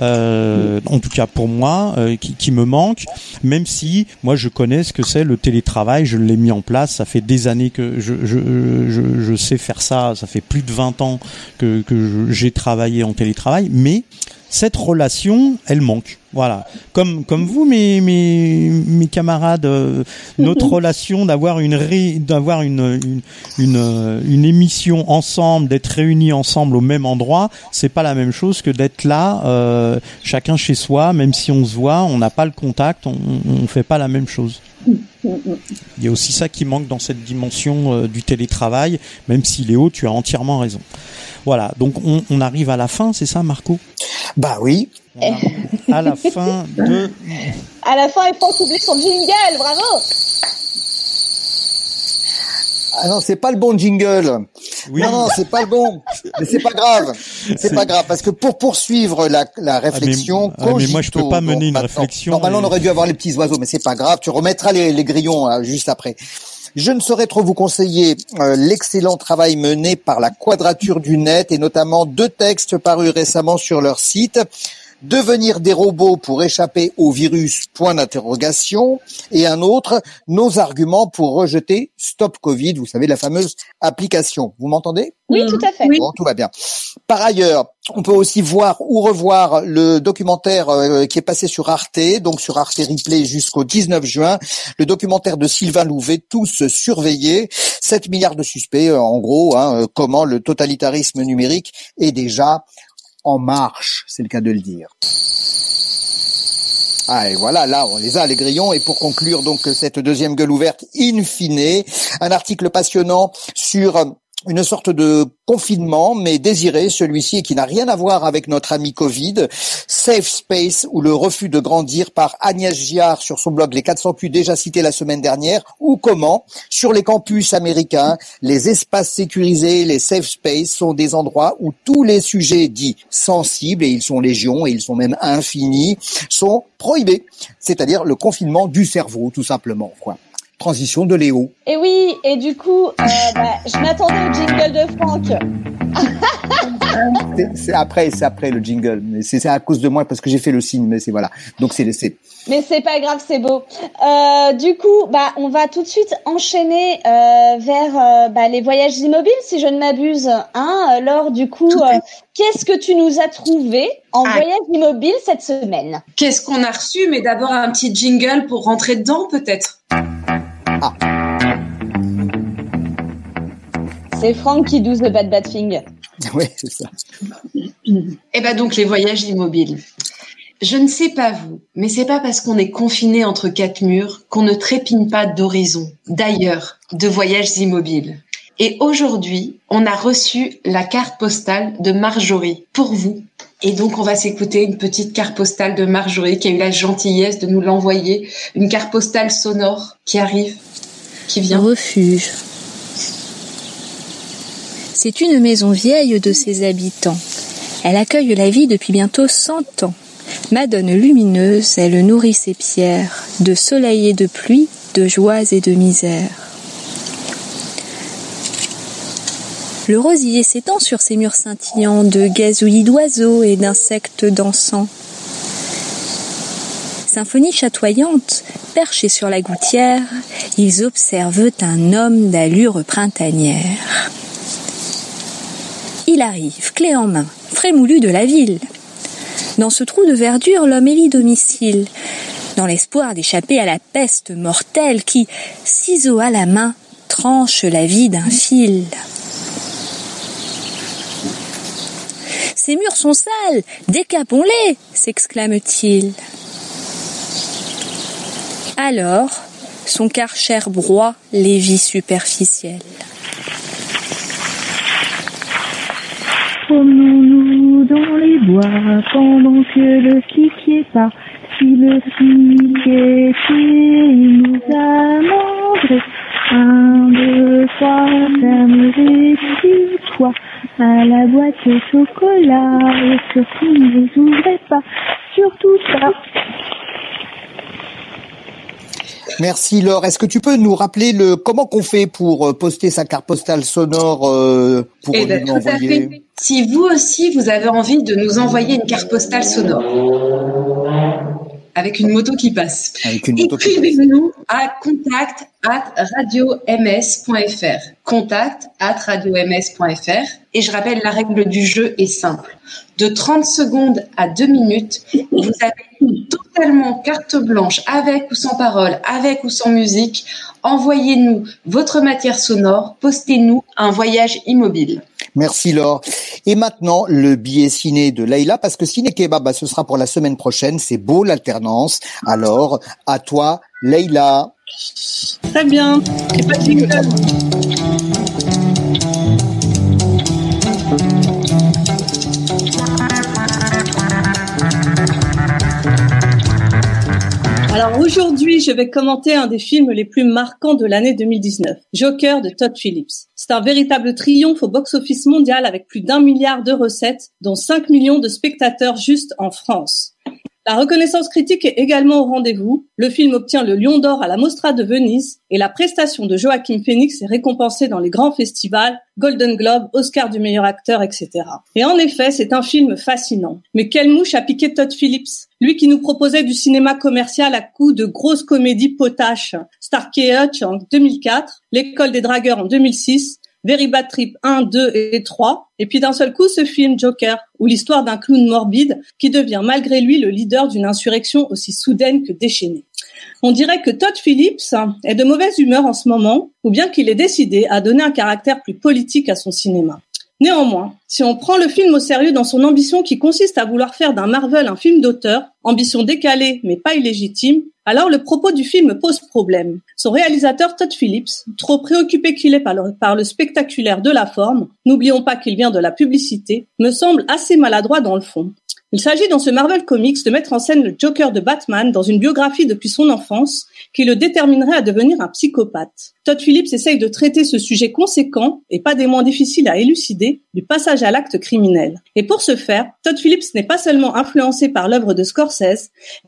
Speaker 5: euh, en tout cas pour moi, euh, qui, me manque. Même si moi je connais ce que c'est le télétravail, je l'ai mis en place. Ça fait des années que je sais faire ça. Ça fait plus de 20 ans que j'ai travaillé en télétravail, mais cette relation, elle manque. Voilà. Comme comme vous, mes mes mes camarades, euh, notre relation d'avoir une ré- d'avoir une une une, euh, une émission ensemble, d'être réunis ensemble au même endroit, c'est pas la même chose que d'être là, euh, chacun chez soi, même si on se voit, on n'a pas le contact, on, on fait pas la même chose. Il y a aussi ça qui manque dans cette dimension euh, du télétravail, même si Léo, tu as entièrement raison. Voilà, donc on, on arrive à la fin, c'est ça Marco?
Speaker 4: Bah oui.
Speaker 5: À la fin de...
Speaker 8: À la fin, il faut oublier son jingle. Bravo.
Speaker 4: Ah non, c'est pas le bon jingle.
Speaker 5: Oui.
Speaker 4: Non, non, c'est pas le bon. Mais c'est pas grave. C'est pas grave parce que pour poursuivre la, la réflexion,
Speaker 5: ah, mais moi, je peux pas mener
Speaker 4: donc
Speaker 5: une réflexion
Speaker 4: Normalement, on aurait dû avoir les petits oiseaux, mais c'est pas grave. Tu remettras les, les grillons hein, juste après. Je ne saurais trop vous conseiller euh, l'excellent travail mené par la Quadrature du Net et notamment deux textes parus récemment sur leur site. Devenir des robots pour échapper au virus, point d'interrogation. Et un autre, nos arguments pour rejeter Stop Covid, vous savez, la fameuse application. Vous m'entendez?
Speaker 8: Oui, tout à fait.
Speaker 9: Oui.
Speaker 4: Bon, tout va bien. Par ailleurs, on peut aussi voir ou revoir le documentaire euh, qui est passé sur Arte, donc sur Arte Replay jusqu'au 19 juin, le documentaire de Sylvain Louvet, Tous surveillés, 7 milliards de suspects, euh, en gros, hein, euh, comment le totalitarisme numérique est déjà en marche, c'est le cas de le dire. Ah, et voilà, là, on les a, les grillons. Et pour conclure, donc, cette deuxième gueule ouverte, in fine, un article passionnant sur une sorte de confinement, mais désiré, celui-ci, et qui n'a rien à voir avec notre ami Covid. Safe Space, ou le refus de grandir par Agnès Giard sur son blog Les 400 Q, déjà cité la semaine dernière, ou comment, sur les campus américains, les espaces sécurisés, les safe space sont des endroits où tous les sujets dits sensibles, et ils sont légions, et ils sont même infinis, sont prohibés. C'est-à-dire le confinement du cerveau, tout simplement, quoi. Transition de Léo.
Speaker 8: Et oui, et du coup, euh, bah, je m'attendais au jingle de Franck.
Speaker 4: C'est- après, c'est après le jingle. Mais c'est à cause de moi parce que j'ai fait le signe, mais c'est voilà. Donc c'est laissé.
Speaker 8: Mais c'est pas grave, c'est beau. Euh, du coup, bah, on va tout de suite enchaîner euh, vers euh, bah, les voyages immobiles, si je ne m'abuse. Hein Alors, du coup, euh, qu'est-ce que tu nous as trouvé en
Speaker 7: Ah.
Speaker 8: voyage immobile cette semaine?
Speaker 7: Qu'est-ce qu'on a reçu? Mais d'abord un petit jingle pour rentrer dedans, peut-être?
Speaker 8: C'est Franck qui douce the bad bad thing.
Speaker 4: Oui, c'est ça.
Speaker 7: Eh ben donc les voyages immobiles. Je ne sais pas vous, mais c'est pas parce qu'on est confiné entre quatre murs qu'on ne trépigne pas d'horizon, d'ailleurs, de voyages immobiles. Et aujourd'hui, on a reçu la carte postale de Marjorie pour vous. Et donc, on va s'écouter une petite carte postale de Marjorie qui a eu la gentillesse de nous l'envoyer. Une carte postale sonore qui arrive, qui vient.
Speaker 1: Refuge. C'est une maison vieille de ses habitants. Elle accueille la vie depuis bientôt 100 ans. Madone lumineuse, elle nourrit ses pierres, de soleil et de pluie, de joies et de misère. Le rosier s'étend sur ses murs scintillants de gazouillis d'oiseaux et d'insectes dansants. Symphonie chatoyante, Perchés sur la gouttière, ils observent un homme d'allure printanière. Il arrive, clé en main, frémoulu de la ville. Dans ce trou de verdure, l'homme élit domicile, dans l'espoir d'échapper à la peste mortelle qui, ciseaux à la main, tranche la vie d'un fil. Ces murs sont sales, décapons-les, s'exclame-t-il. Alors, son karcher broie les vies superficielles.
Speaker 10: Promenons-nous dans les bois pendant que le flic part. Si le flic nous amenderait. Un, deux, trois, fermerez à la boîte au chocolat et surtout ne les ouvrez pas, surtout pas.
Speaker 4: Merci Laure. Est-ce que tu peux nous rappeler le comment qu'on fait pour euh, poster sa carte postale sonore euh, pour
Speaker 7: Eh
Speaker 4: nous
Speaker 7: ben, tout à
Speaker 4: envoyer
Speaker 7: fait. Si vous aussi, vous avez envie de nous envoyer une carte postale sonore avec une moto qui passe, écrivez-nous à contact at radioms.fr. Contact at radioms.fr. Et je rappelle, la règle du jeu est simple. De 30 secondes à 2 minutes, vous avez totalement carte blanche, avec ou sans parole, avec ou sans musique. Envoyez-nous votre matière sonore, postez-nous un voyage immobile.
Speaker 4: Merci Laure. Et maintenant, le billet ciné de Leïla, parce que Ciné Kebab, bah, ce sera pour la semaine prochaine. C'est beau l'alternance. Alors, à toi, Leïla.
Speaker 9: Très bien. Et pas de Alors aujourd'hui, je vais commenter un des films les plus marquants de l'année 2019, Joker de Todd Phillips. C'est un véritable triomphe au box-office mondial avec plus d'un milliard de recettes, dont 5 millions de spectateurs juste en France. La reconnaissance critique est également au rendez-vous. Le film obtient le Lion d'Or à la Mostra de Venise et la prestation de Joaquin Phoenix est récompensée dans les grands festivals, Golden Globe, Oscar du meilleur acteur, etc. Et en effet, c'est un film fascinant. Mais quelle mouche a piqué Todd Phillips? Lui qui nous proposait du cinéma commercial à coups de grosses comédies potaches. Starkey Hutch en 2004, L'école des dragueurs en 2006, Very Bad Trip 1, 2 et 3. Et puis d'un seul coup, ce film Joker, où l'histoire d'un clown morbide qui devient malgré lui le leader d'une insurrection aussi soudaine que déchaînée. On dirait que Todd Phillips est de mauvaise humeur en ce moment, ou bien qu'il est décidé à donner un caractère plus politique à son cinéma. Néanmoins, si on prend le film au sérieux dans son ambition qui consiste à vouloir faire d'un Marvel un film d'auteur, ambition décalée mais pas illégitime, alors le propos du film pose problème. Son réalisateur Todd Phillips, trop préoccupé qu'il est par le, spectaculaire de la forme, n'oublions pas qu'il vient de la publicité, me semble assez maladroit dans le fond. Il s'agit dans ce Marvel Comics de mettre en scène le Joker de Batman dans une biographie depuis son enfance qui le déterminerait à devenir un psychopathe. Todd Phillips essaye de traiter ce sujet conséquent et pas des moins difficiles à élucider du passage à l'acte criminel. Et pour ce faire, Todd Phillips n'est pas seulement influencé par l'œuvre de Scorsese,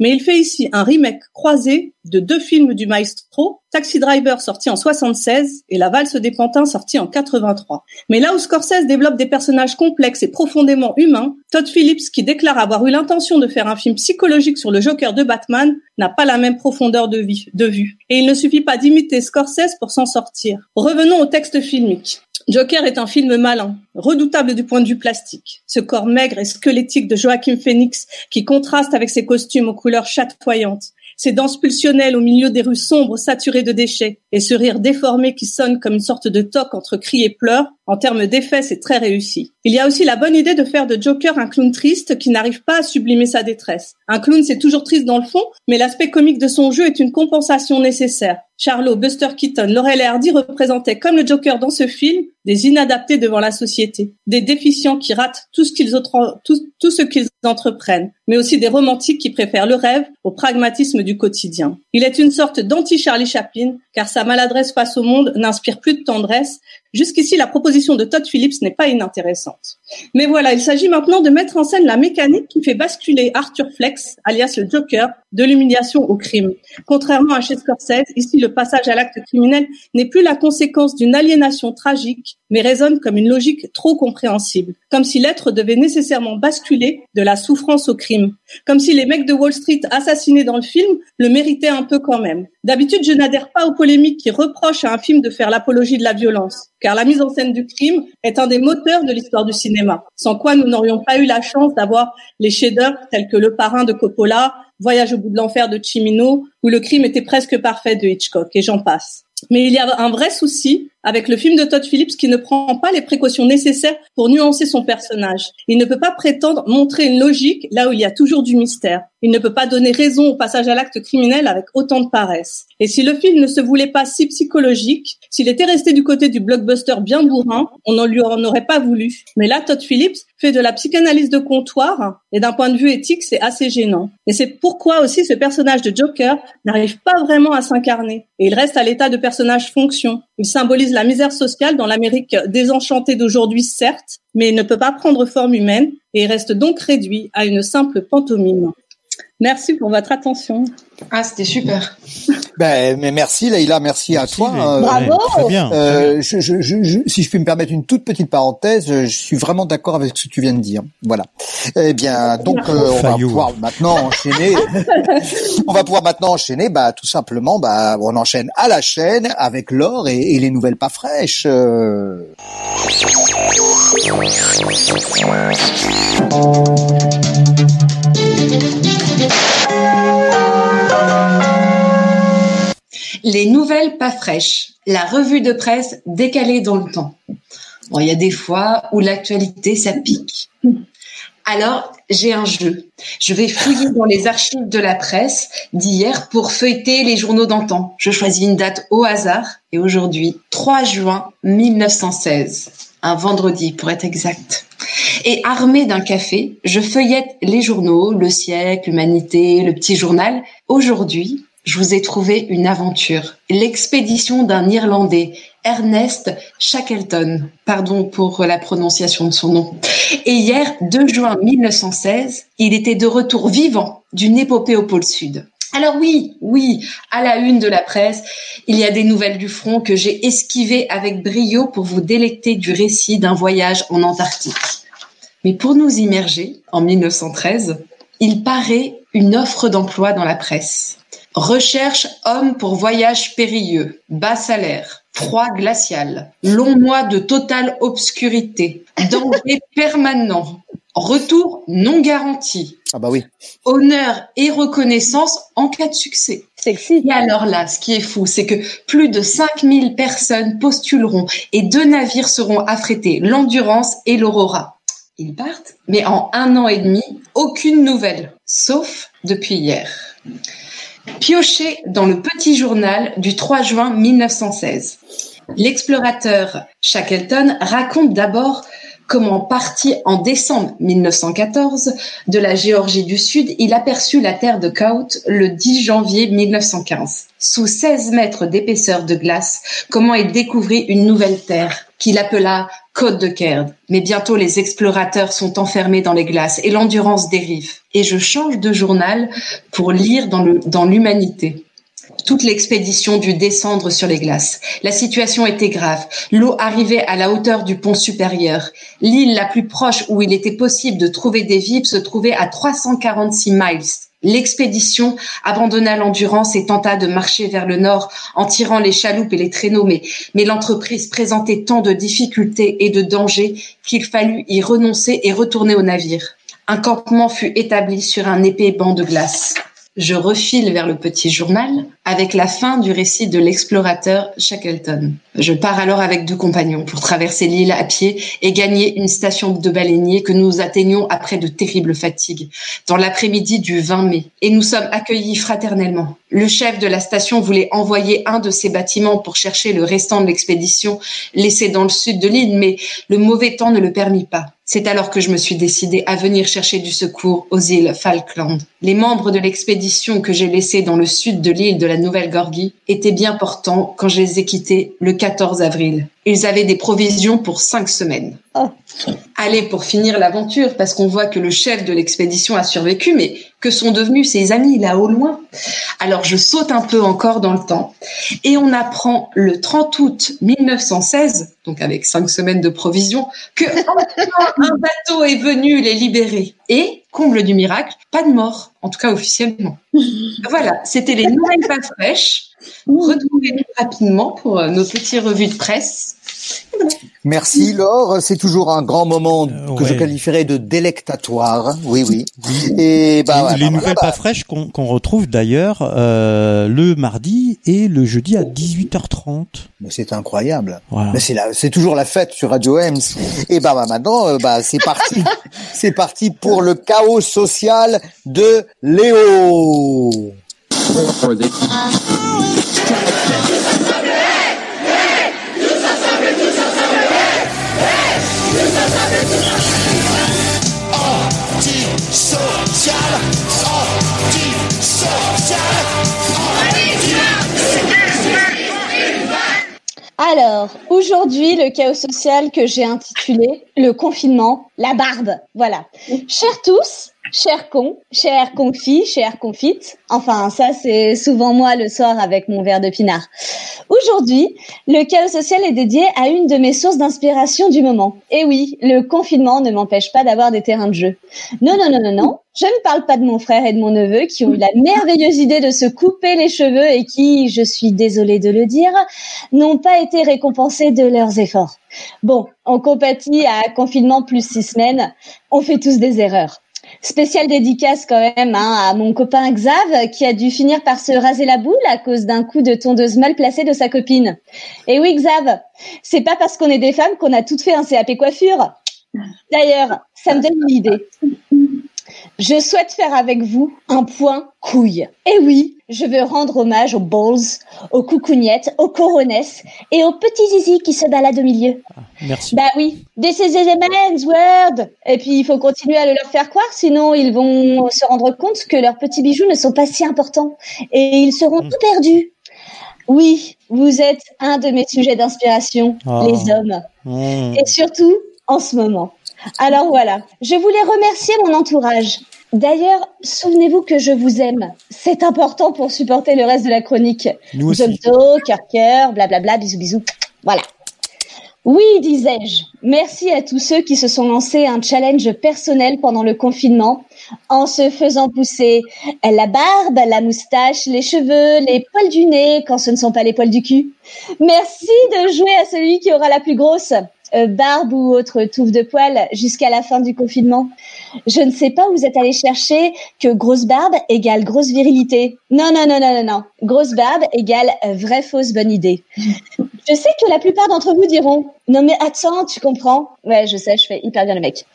Speaker 9: mais il fait ici un remake croisé de deux films du maestro, Taxi Driver sorti en 76 et La valse des pantins sorti en 83. Mais là où Scorsese développe des personnages complexes et profondément humains, Todd Phillips, qui déclare avoir eu l'intention de faire un film psychologique sur le Joker de Batman, n'a pas la même profondeur de, de vue. Et il ne suffit pas d'imiter Scorsese pour s'en sortir. Revenons au texte filmique. Joker est un film malin, redoutable du point de vue plastique. Ce corps maigre et squelettique de Joaquin Phoenix qui contraste avec ses costumes aux couleurs chatoyantes, ses danses pulsionnelles au milieu des rues sombres saturées de déchets, et ce rire déformé qui sonne comme une sorte de toque entre cris et pleurs, en termes d'effets, c'est très réussi. Il y a aussi la bonne idée de faire de Joker un clown triste qui n'arrive pas à sublimer sa détresse. Un clown, c'est toujours triste dans le fond, mais l'aspect comique de son jeu est une compensation nécessaire. Charlot, Buster Keaton, Laurel et Hardy représentaient comme le Joker dans ce film des inadaptés devant la société, des déficients qui ratent tout ce qu'ils tout, tout ce entreprennent, mais aussi des romantiques qui préfèrent le rêve au pragmatisme du quotidien. Il est une sorte d'anti-Charlie Chaplin, car sa maladresse face au monde n'inspire plus de tendresse. Jusqu'ici, la proposition de Todd Phillips n'est pas inintéressante. Mais voilà, il s'agit maintenant de mettre en scène la mécanique qui fait basculer Arthur Flex, alias le Joker, de l'humiliation au crime. Contrairement à chez Scorsese, ici le passage à l'acte criminel n'est plus la conséquence d'une aliénation tragique, mais résonnent comme une logique trop compréhensible, comme si l'être devait nécessairement basculer de la souffrance au crime, comme si les mecs de Wall Street assassinés dans le film le méritaient un peu quand même. D'habitude, je n'adhère pas aux polémiques qui reprochent à un film de faire l'apologie de la violence, car la mise en scène du crime est un des moteurs de l'histoire du cinéma, sans quoi nous n'aurions pas eu la chance d'avoir les chefs-d'œuvre tels que Le Parrain de Coppola, Voyage au bout de l'enfer de Cimino, où le crime était presque parfait de Hitchcock, et j'en passe. Mais il y a un vrai souci avec le film de Todd Phillips qui ne prend pas les précautions nécessaires pour nuancer son personnage. Il ne peut pas prétendre montrer une logique là où il y a toujours du mystère. Il ne peut pas donner raison au passage à l'acte criminel avec autant de paresse. Et si le film ne se voulait pas si psychologique, s'il était resté du côté du blockbuster bien bourrin, on ne lui en aurait pas voulu. Mais là, Todd Phillips fait de la psychanalyse de comptoir et d'un point de vue éthique, c'est assez gênant. Et c'est pourquoi aussi ce personnage de Joker n'arrive pas vraiment à s'incarner. Et il reste à l'état de personnage fonction. Il symbolise la misère sociale dans l'Amérique désenchantée d'aujourd'hui, certes, mais ne peut pas prendre forme humaine et reste donc réduit à une simple pantomime. Merci pour votre attention.
Speaker 7: Ah, c'était super.
Speaker 4: Ben, mais merci Leïla, merci, à toi.
Speaker 8: Leïla. Bravo.
Speaker 5: Très bien.
Speaker 4: Euh, je, je, je, je- si je puis me permettre une toute petite parenthèse, je suis vraiment d'accord avec ce que tu viens de dire. Voilà. Eh bien, donc euh, on va pouvoir maintenant enchaîner. on va pouvoir maintenant enchaîner, bah tout simplement, bah on enchaîne à la chaîne avec l'or et, et les nouvelles pas fraîches.
Speaker 7: Les nouvelles pas fraîches, la revue de presse décalée dans le temps. Bon, il y a des fois où l'actualité, ça pique. Alors, j'ai un jeu. Je vais fouiller dans les archives de la presse d'hier pour feuilleter les journaux d'antan. Je choisis une date au hasard et aujourd'hui, 3 juin 1916. Un vendredi pour être exact. Et armé d'un café, je feuillette les journaux, Le Siècle, L'Humanité, Le Petit Journal. Aujourd'hui, je vous ai trouvé une aventure. L'expédition d'un Irlandais, Ernest Shackleton. Pardon pour la prononciation de son nom. Et hier, 2 juin 1916, il était de retour vivant d'une épopée au pôle Sud. Alors oui, oui, à la une de la presse, il y a des nouvelles du front que j'ai esquivées avec brio pour vous délecter du récit d'un voyage en Antarctique. Mais pour nous immerger, en 1913, il paraît une offre d'emploi dans la presse. Recherche homme pour voyage périlleux, bas salaire, froid glacial, long mois de totale obscurité, danger permanent, retour non garanti,
Speaker 4: Ah bah oui.
Speaker 7: honneur et reconnaissance en cas de succès.
Speaker 8: Sexy.
Speaker 7: Et alors là, ce qui est fou, c'est que plus de 5000 personnes postuleront et deux navires seront affrétés, l'Endurance et l'Aurora. Ils partent, mais en un an et demi, aucune nouvelle, sauf depuis hier. Piochez dans le petit journal du 3 juin 1916. L'explorateur Shackleton raconte d'abord comment parti en décembre 1914 de la Géorgie du Sud, il aperçut la terre de Kaut le 10 janvier 1915. Sous 16 mètres d'épaisseur de glace, comment il découvrit une nouvelle terre qu'il appela Côte de Caird. Mais bientôt les explorateurs sont enfermés dans les glaces et l'endurance dérive. Et je change de journal pour lire dans l'humanité toute l'expédition dut descendre sur les glaces. La situation était grave. L'eau arrivait à la hauteur du pont supérieur. L'île la plus proche où il était possible de trouver des vivres se trouvait à 346 miles. L'expédition abandonna l'endurance et tenta de marcher vers le nord en tirant les chaloupes et les traîneaux, mais, mais l'entreprise présentait tant de difficultés et de dangers qu'il fallut y renoncer et retourner au navire. Un campement fut établi sur un épais banc de glace. Je refile vers le petit journal avec la fin du récit de l'explorateur Shackleton. Je pars alors avec deux compagnons pour traverser l'île à pied et gagner une station de baleiniers que nous atteignons après de terribles fatigues dans l'après-midi du 20 mai. Et nous sommes accueillis fraternellement. Le chef de la station voulait envoyer un de ses bâtiments pour chercher le restant de l'expédition laissé dans le sud de l'île, mais le mauvais temps ne le permit pas. C'est alors que je me suis décidée à venir chercher du secours aux îles Falkland. Les membres de l'expédition que j'ai laissée dans le sud de l'île de la Nouvelle-Gorgie étaient bien portants quand je les ai quittés le 14 avril. Ils avaient des provisions pour cinq semaines.
Speaker 8: Oh.
Speaker 7: Allez, pour finir l'aventure, parce qu'on voit que le chef de l'expédition a survécu, mais que sont devenus ses amis là au loin? Alors je saute un peu encore dans le temps et on apprend le 30 août 1916, donc avec cinq semaines de provisions, que un bateau est venu les libérer. Et, comble du miracle, pas de mort, en tout cas officiellement. Voilà, c'était les nouvelles pas fraîches. Retrouvez-nous rapidement pour euh, nos petites revues de presse.
Speaker 4: Merci Laure, c'est toujours un grand moment
Speaker 5: Euh,
Speaker 4: que je
Speaker 5: ouais.
Speaker 4: qualifierais de délectatoire. Oui, oui. Et bah,
Speaker 5: les
Speaker 4: voilà,
Speaker 5: les
Speaker 4: bah,
Speaker 5: nouvelles
Speaker 4: voilà,
Speaker 5: pas fraîches qu'on retrouve d'ailleurs euh, le mardi et le jeudi à 18h30.
Speaker 4: Mais c'est incroyable.
Speaker 5: Voilà.
Speaker 4: Mais c'est toujours la fête sur Radio Ems. Et bah, bah maintenant, bah c'est parti, c'est parti pour le chaos social de Léo.
Speaker 8: Alors, aujourd'hui, le chaos social que j'ai intitulé Le confinement, la barbe. Voilà. Chers tous, chers cons, chers confis, chers confites. Enfin, ça, c'est souvent moi le soir avec mon verre de pinard. Aujourd'hui, le chaos social est dédié à une de mes sources d'inspiration du moment. Et oui, le confinement ne m'empêche pas d'avoir des terrains de jeu. Non, non, non, non, non. Je ne parle pas de mon frère et de mon neveu qui ont eu la merveilleuse idée de se couper les cheveux et qui, je suis désolée de le dire, n'ont pas été récompensés de leurs efforts. Bon, on compatit à confinement plus six semaines. On fait tous des erreurs. Spéciale dédicace quand même hein, à mon copain Xav qui a dû finir par se raser la boule à cause d'un coup de tondeuse mal placé de sa copine. Et oui Xav, c'est pas parce qu'on est des femmes qu'on a toutes fait un CAP coiffure. D'ailleurs, ça me donne une idée. Je souhaite faire avec vous un point couille. Et oui, je veux rendre hommage aux balls, aux coucougnettes, aux coronesses et aux petits zizi qui se baladent au milieu.
Speaker 5: Merci.
Speaker 8: Bah oui, this is the man's. Et puis il faut continuer à le leur faire croire, sinon ils vont se rendre compte que leurs petits bijoux ne sont pas si importants et ils seront tout perdus. Oui, vous êtes un de mes sujets d'inspiration,
Speaker 5: Oh.
Speaker 8: les hommes,
Speaker 5: Mmh.
Speaker 8: et surtout en ce moment. Alors voilà, je voulais remercier mon entourage. D'ailleurs, souvenez-vous que je vous aime. C'est important pour supporter le reste de la chronique.
Speaker 5: Nous aussi.
Speaker 8: Zomto, cœur cœur, blablabla, bisous bisous. Voilà. Oui, disais-je. Merci à tous ceux qui se sont lancés un challenge personnel pendant le confinement en se faisant pousser la barbe, la moustache, les cheveux, les poils du nez quand ce ne sont pas les poils du cul. Merci de jouer à celui qui aura la plus grosse euh, barbe ou autre touffe de poils jusqu'à la fin du confinement. Je ne sais pas où vous êtes allé chercher que grosse barbe égale grosse virilité. Non, non, non, non, non, non. Grosse barbe égale euh, vraie fausse bonne idée. Je sais que la plupart d'entre vous diront non mais attends, tu comprends Ouais, je sais, je fais hyper bien le mec.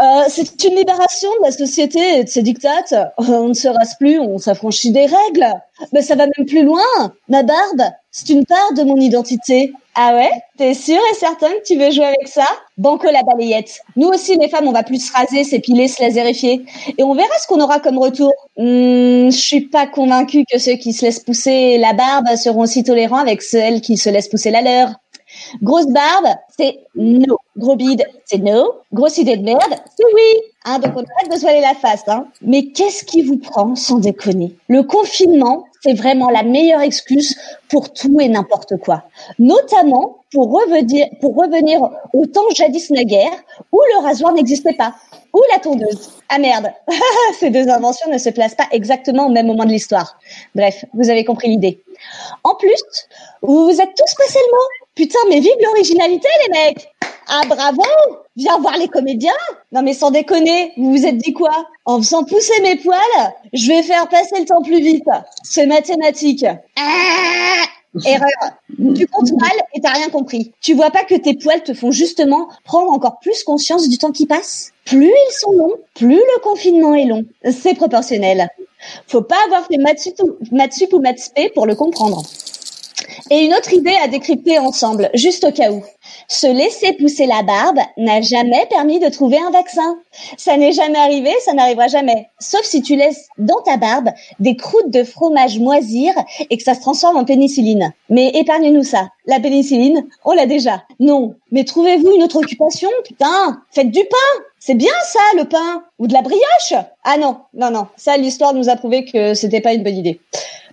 Speaker 8: Euh, c'est une libération de la société et de ses dictates. On ne se rase plus, on s'affranchit des règles. Mais ça va même plus loin. Ma barbe, c'est une part de mon identité. Ah ouais? T'es sûr et certain que tu veux jouer avec ça? Banco la balayette. Nous aussi, les femmes, on va plus se raser, s'épiler, se laserifier. Et on verra ce qu'on aura comme retour. Hmm, je suis pas convaincue que ceux qui se laissent pousser la barbe seront aussi tolérants avec celles qui se laissent pousser la leur. Grosse barbe, c'est no. Gros bide, c'est no. Grosse idée de merde, c'est oui. Hein, donc on arrête de se la face. Hein. Mais qu'est-ce qui vous prend sans déconner? Le confinement, c'est vraiment la meilleure excuse pour tout et n'importe quoi. Notamment pour revenir, pour revenir au temps jadis naguère où le rasoir n'existait pas. Ou la tondeuse? Ah merde, ces deux inventions ne se placent pas exactement au même moment de l'histoire. Bref, vous avez compris l'idée. En plus, vous vous êtes tous passé le mot. Putain, mais vive l'originalité, les mecs Ah, bravo Viens voir les comédiens Non, mais sans déconner, vous vous êtes dit quoi? En faisant pousser mes poils, je vais faire passer le temps plus vite. C'est mathématique. Ah Erreur. Tu comptes mal et t'as rien compris. Tu vois pas que tes poils te font justement prendre encore plus conscience du temps qui passe? Plus ils sont longs, plus le confinement est long. C'est proportionnel. Faut pas avoir fait maths sup ou maths pour le comprendre. Et une autre idée à décrypter ensemble, juste au cas où. Se laisser pousser la barbe n'a jamais permis de trouver un vaccin. Ça n'est jamais arrivé, ça n'arrivera jamais. Sauf si tu laisses dans ta barbe des croûtes de fromage moisir et que ça se transforme en pénicilline. Mais épargnez-nous ça. La pénicilline, on l'a déjà. Non. Mais trouvez-vous une autre occupation, putain. Faites du pain. C'est bien ça, le pain. Ou de la brioche. Ah non, non, non. Ça, l'histoire nous a prouvé que c'était pas une bonne idée.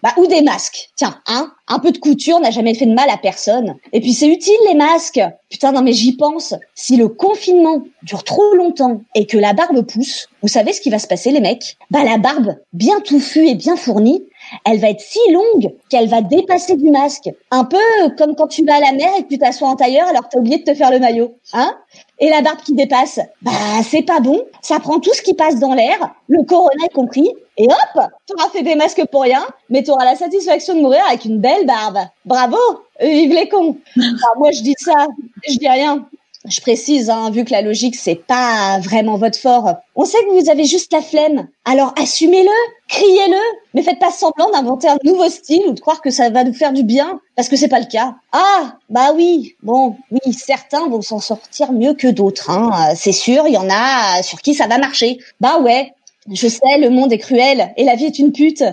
Speaker 8: Bah, ou des masques. Tiens, hein, un peu de couture n'a jamais fait de mal à personne. Et puis c'est utile les masques. Putain, non mais j'y pense. Si le confinement dure trop longtemps et que la barbe pousse, vous savez ce qui va se passer les mecs? Bah la barbe, bien touffue et bien fournie, elle va être si longue qu'elle va dépasser du masque. Un peu comme quand tu vas à la mer et que tu t'assois en tailleur alors que t'as oublié de te faire le maillot. Hein? Et la barbe qui dépasse, bah c'est pas bon. Ça prend tout ce qui passe dans l'air, le corona y compris. Et hop, t'auras fait des masques pour rien, mais t'auras la satisfaction de mourir avec une belle barbe. Bravo Vive les cons Enfin, Moi je dis ça, je dis rien. Je précise, hein, vu que la logique c'est pas vraiment votre fort. On sait que vous avez juste la flemme. Alors assumez-le, criez-le, mais faites pas semblant d'inventer un nouveau style ou de croire que ça va nous faire du bien, parce que c'est pas le cas. Ah, bah oui, bon, oui, certains vont s'en sortir mieux que d'autres. Hein. C'est sûr, il y en a sur qui ça va marcher. Bah ouais. Je sais, le monde est cruel et la vie est une pute.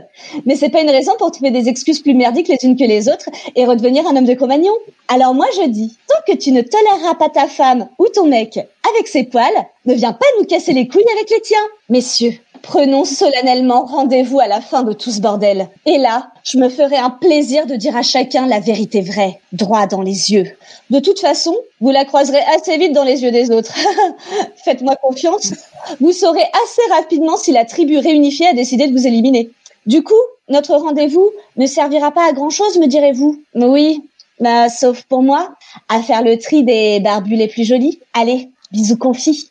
Speaker 8: Mais c'est pas une raison pour trouver des excuses plus merdiques les unes que les autres et redevenir un homme de Cro-Magnon. Alors moi je dis, tant que tu ne toléreras pas ta femme ou ton mec avec ses poils, ne viens pas nous casser les couilles avec les tiens. Messieurs, prenons solennellement rendez-vous à la fin de tout ce bordel. Et là, je me ferai un plaisir de dire à chacun la vérité vraie, droit dans les yeux. De toute façon, vous la croiserez assez vite dans les yeux des autres. Faites-moi confiance. Vous saurez assez rapidement si la tribu réunifiée a décidé de vous éliminer. Du coup, notre rendez-vous ne servira pas à grand-chose, me direz-vous. Oui, bah, sauf pour moi, à faire le tri des barbus les plus jolis. Allez, bisous confis.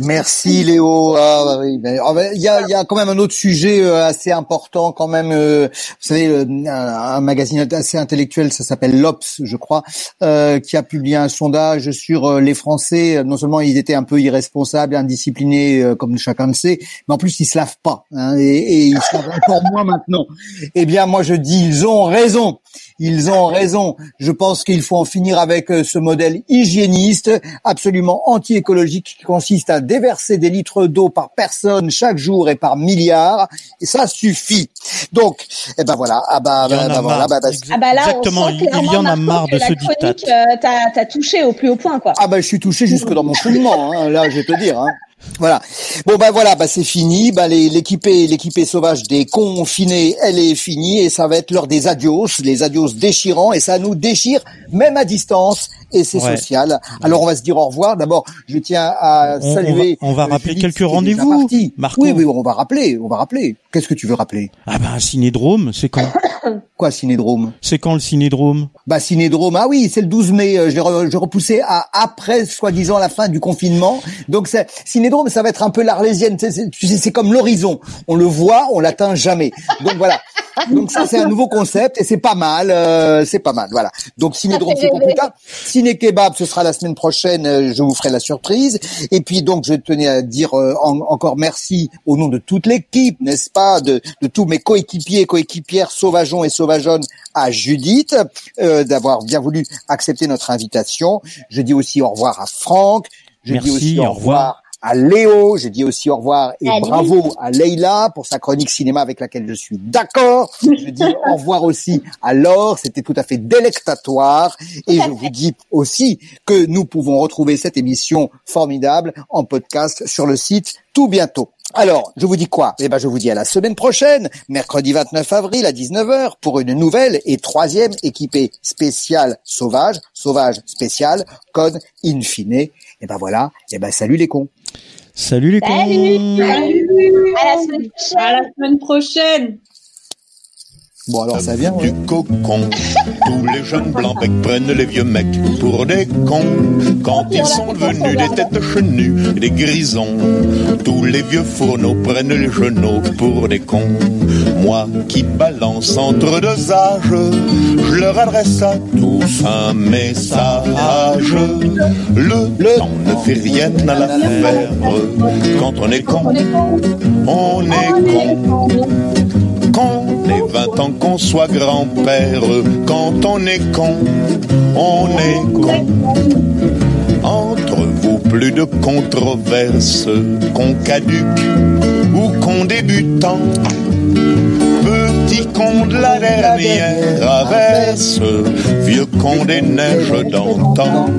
Speaker 4: Merci Léo. Ah, bah oui, mais, ah, bah, il y a, il y a quand même un autre sujet euh, assez important quand même. euh, vous savez, un, magazine assez intellectuel, ça s'appelle l'Obs, je crois, euh, qui a publié un sondage sur les Français. Non seulement ils étaient un peu irresponsables, indisciplinés, comme chacun le sait, mais en plus ils se lavent pas, hein, et, et ils se lavent encore moins maintenant. Eh bien, moi je dis, ils ont raison. Ils ont raison. Je pense qu'il faut en finir avec ce modèle hygiéniste, absolument anti-écologique, consiste à déverser des litres d'eau par personne chaque jour et par milliard. Et ça suffit. Donc, eh ben voilà. Ah bah,
Speaker 5: Il y en
Speaker 4: bah,
Speaker 5: a
Speaker 4: bah, voilà. bah, bah,
Speaker 8: Ah bah là,
Speaker 5: Exactement,
Speaker 8: on
Speaker 5: il-
Speaker 8: sent
Speaker 5: il
Speaker 8: clairement,
Speaker 5: y en a marre
Speaker 8: que
Speaker 5: de ce diktat.
Speaker 8: euh, t'as, t'as touché au plus haut point, quoi.
Speaker 4: Ah bah je suis touché jusque dans mon fondement, hein, là je vais te dire. Hein. Voilà. Bon bah voilà, bah c'est fini. Les- l'équipée, l'équipée sauvage des confinés, elle est finie et ça va être l'heure des adios, les adios déchirants et ça nous déchire même à distance et c'est
Speaker 5: Ouais.
Speaker 4: social. Alors on va se dire au revoir. D'abord, je tiens à
Speaker 5: On- on
Speaker 4: saluer.
Speaker 5: va- on va rappeler quelques rendez-vous. Marco.
Speaker 4: Oui, oui, on va rappeler, on va rappeler. Qu'est-ce que tu veux rappeler?
Speaker 5: Ah ben, un cinédrome, c'est quand?
Speaker 4: Quoi, Cinédrome
Speaker 5: C'est quand le cinédrome
Speaker 4: Bah Cinédrome, ah oui, c'est le 12 mai. euh, je l'ai repoussé à après, soi-disant, la fin du confinement. Donc c'est Cinédrome, ça va être un peu l'arlésienne. Tu sais, c'est comme l'horizon. On le voit, on l'atteint jamais. Donc voilà. Donc ça, c'est un nouveau concept et c'est pas mal. euh, c'est pas mal. Voilà. Donc Cinédrome, c'est pour plus tard. Ciné Kebab, ce sera la semaine prochaine. euh, Je vous ferai la surprise. Et puis donc, je tenais à dire euh, en- encore merci au nom de toute l'équipe, n'est-ce pas, de, de tous mes coéquipiers et coéquipières sauvageons et sauvageonnes à Judith euh, d'avoir bien voulu accepter notre invitation. Je dis aussi au revoir à Franck. Je
Speaker 5: Merci,
Speaker 4: dis aussi
Speaker 5: au
Speaker 4: au revoir. À Léo, j'ai dit aussi au revoir et
Speaker 8: Salut.
Speaker 4: bravo à Leïla pour sa chronique cinéma avec laquelle je suis d'accord. Je dis au revoir aussi à Laure, c'était tout à fait délectatoire et je vous dis aussi que nous pouvons retrouver cette émission formidable en podcast sur le site tout bientôt. Alors, je vous dis quoi? Eh ben, je vous dis à la semaine prochaine, mercredi 29 avril à 19h, pour une nouvelle et troisième équipée spéciale sauvage, sauvage spéciale, code in fine. Et ben voilà, et ben salut les cons.
Speaker 5: Salut les
Speaker 8: Salut.
Speaker 5: cons
Speaker 8: À la semaine prochaine.
Speaker 9: À la semaine prochaine.
Speaker 4: Bon alors ça vient. ouais.
Speaker 3: du cocon. Tous les jeunes blancs becs prennent les vieux mecs pour des cons. Quand ils sont devenus des têtes chenues, des grisons. Tous les vieux fourneaux prennent les genoux pour des cons. Moi qui balance entre deux âges, je leur adresse à tous un message. Le,
Speaker 4: Le
Speaker 3: temps ne fait rien à l'affaire. Quand on est con, on est con. Qu'on ait vingt ans qu'on soit grand-père. Quand on est con, on est con. Entre vous, plus de controverses, qu'on caduque ou qu'on débutant. Petit con de la dernière averse, vieux con des neiges d'antan.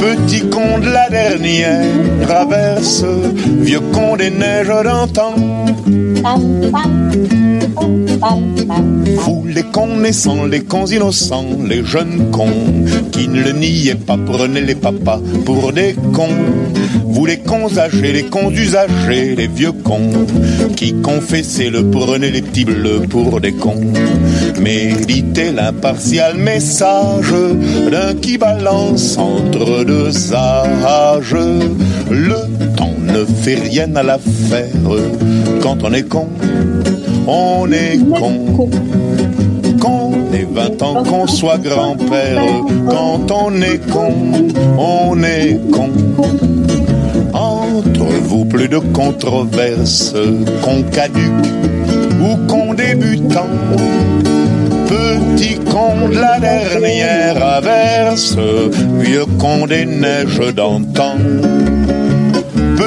Speaker 3: Petit con de la dernière traverse, vieux con des neiges d'antan. Vous les cons naissants, les cons innocents, les jeunes cons qui ne le niaient pas, prenez les papas pour des cons. Vous les cons âgés, les cons usagés, les vieux cons qui confessaient le prenez les petits bleus pour des cons. Méditez l'impartial message d'un qui balance entre deux âges. Le temps ne fait rien à l'affaire quand on est con on est con. Qu'on ait 20 ans, qu'on soit grand-père, quand on est con, on est con. Entre vous, plus de controverses, qu'on caduque ou qu'on débutant. Petit con de la dernière averse, vieux con des neiges d'antan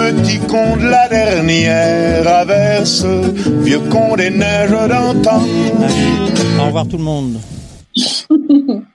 Speaker 3: petit con de la dernière averse, vieux con des neiges d'antan.
Speaker 5: Au revoir tout le monde.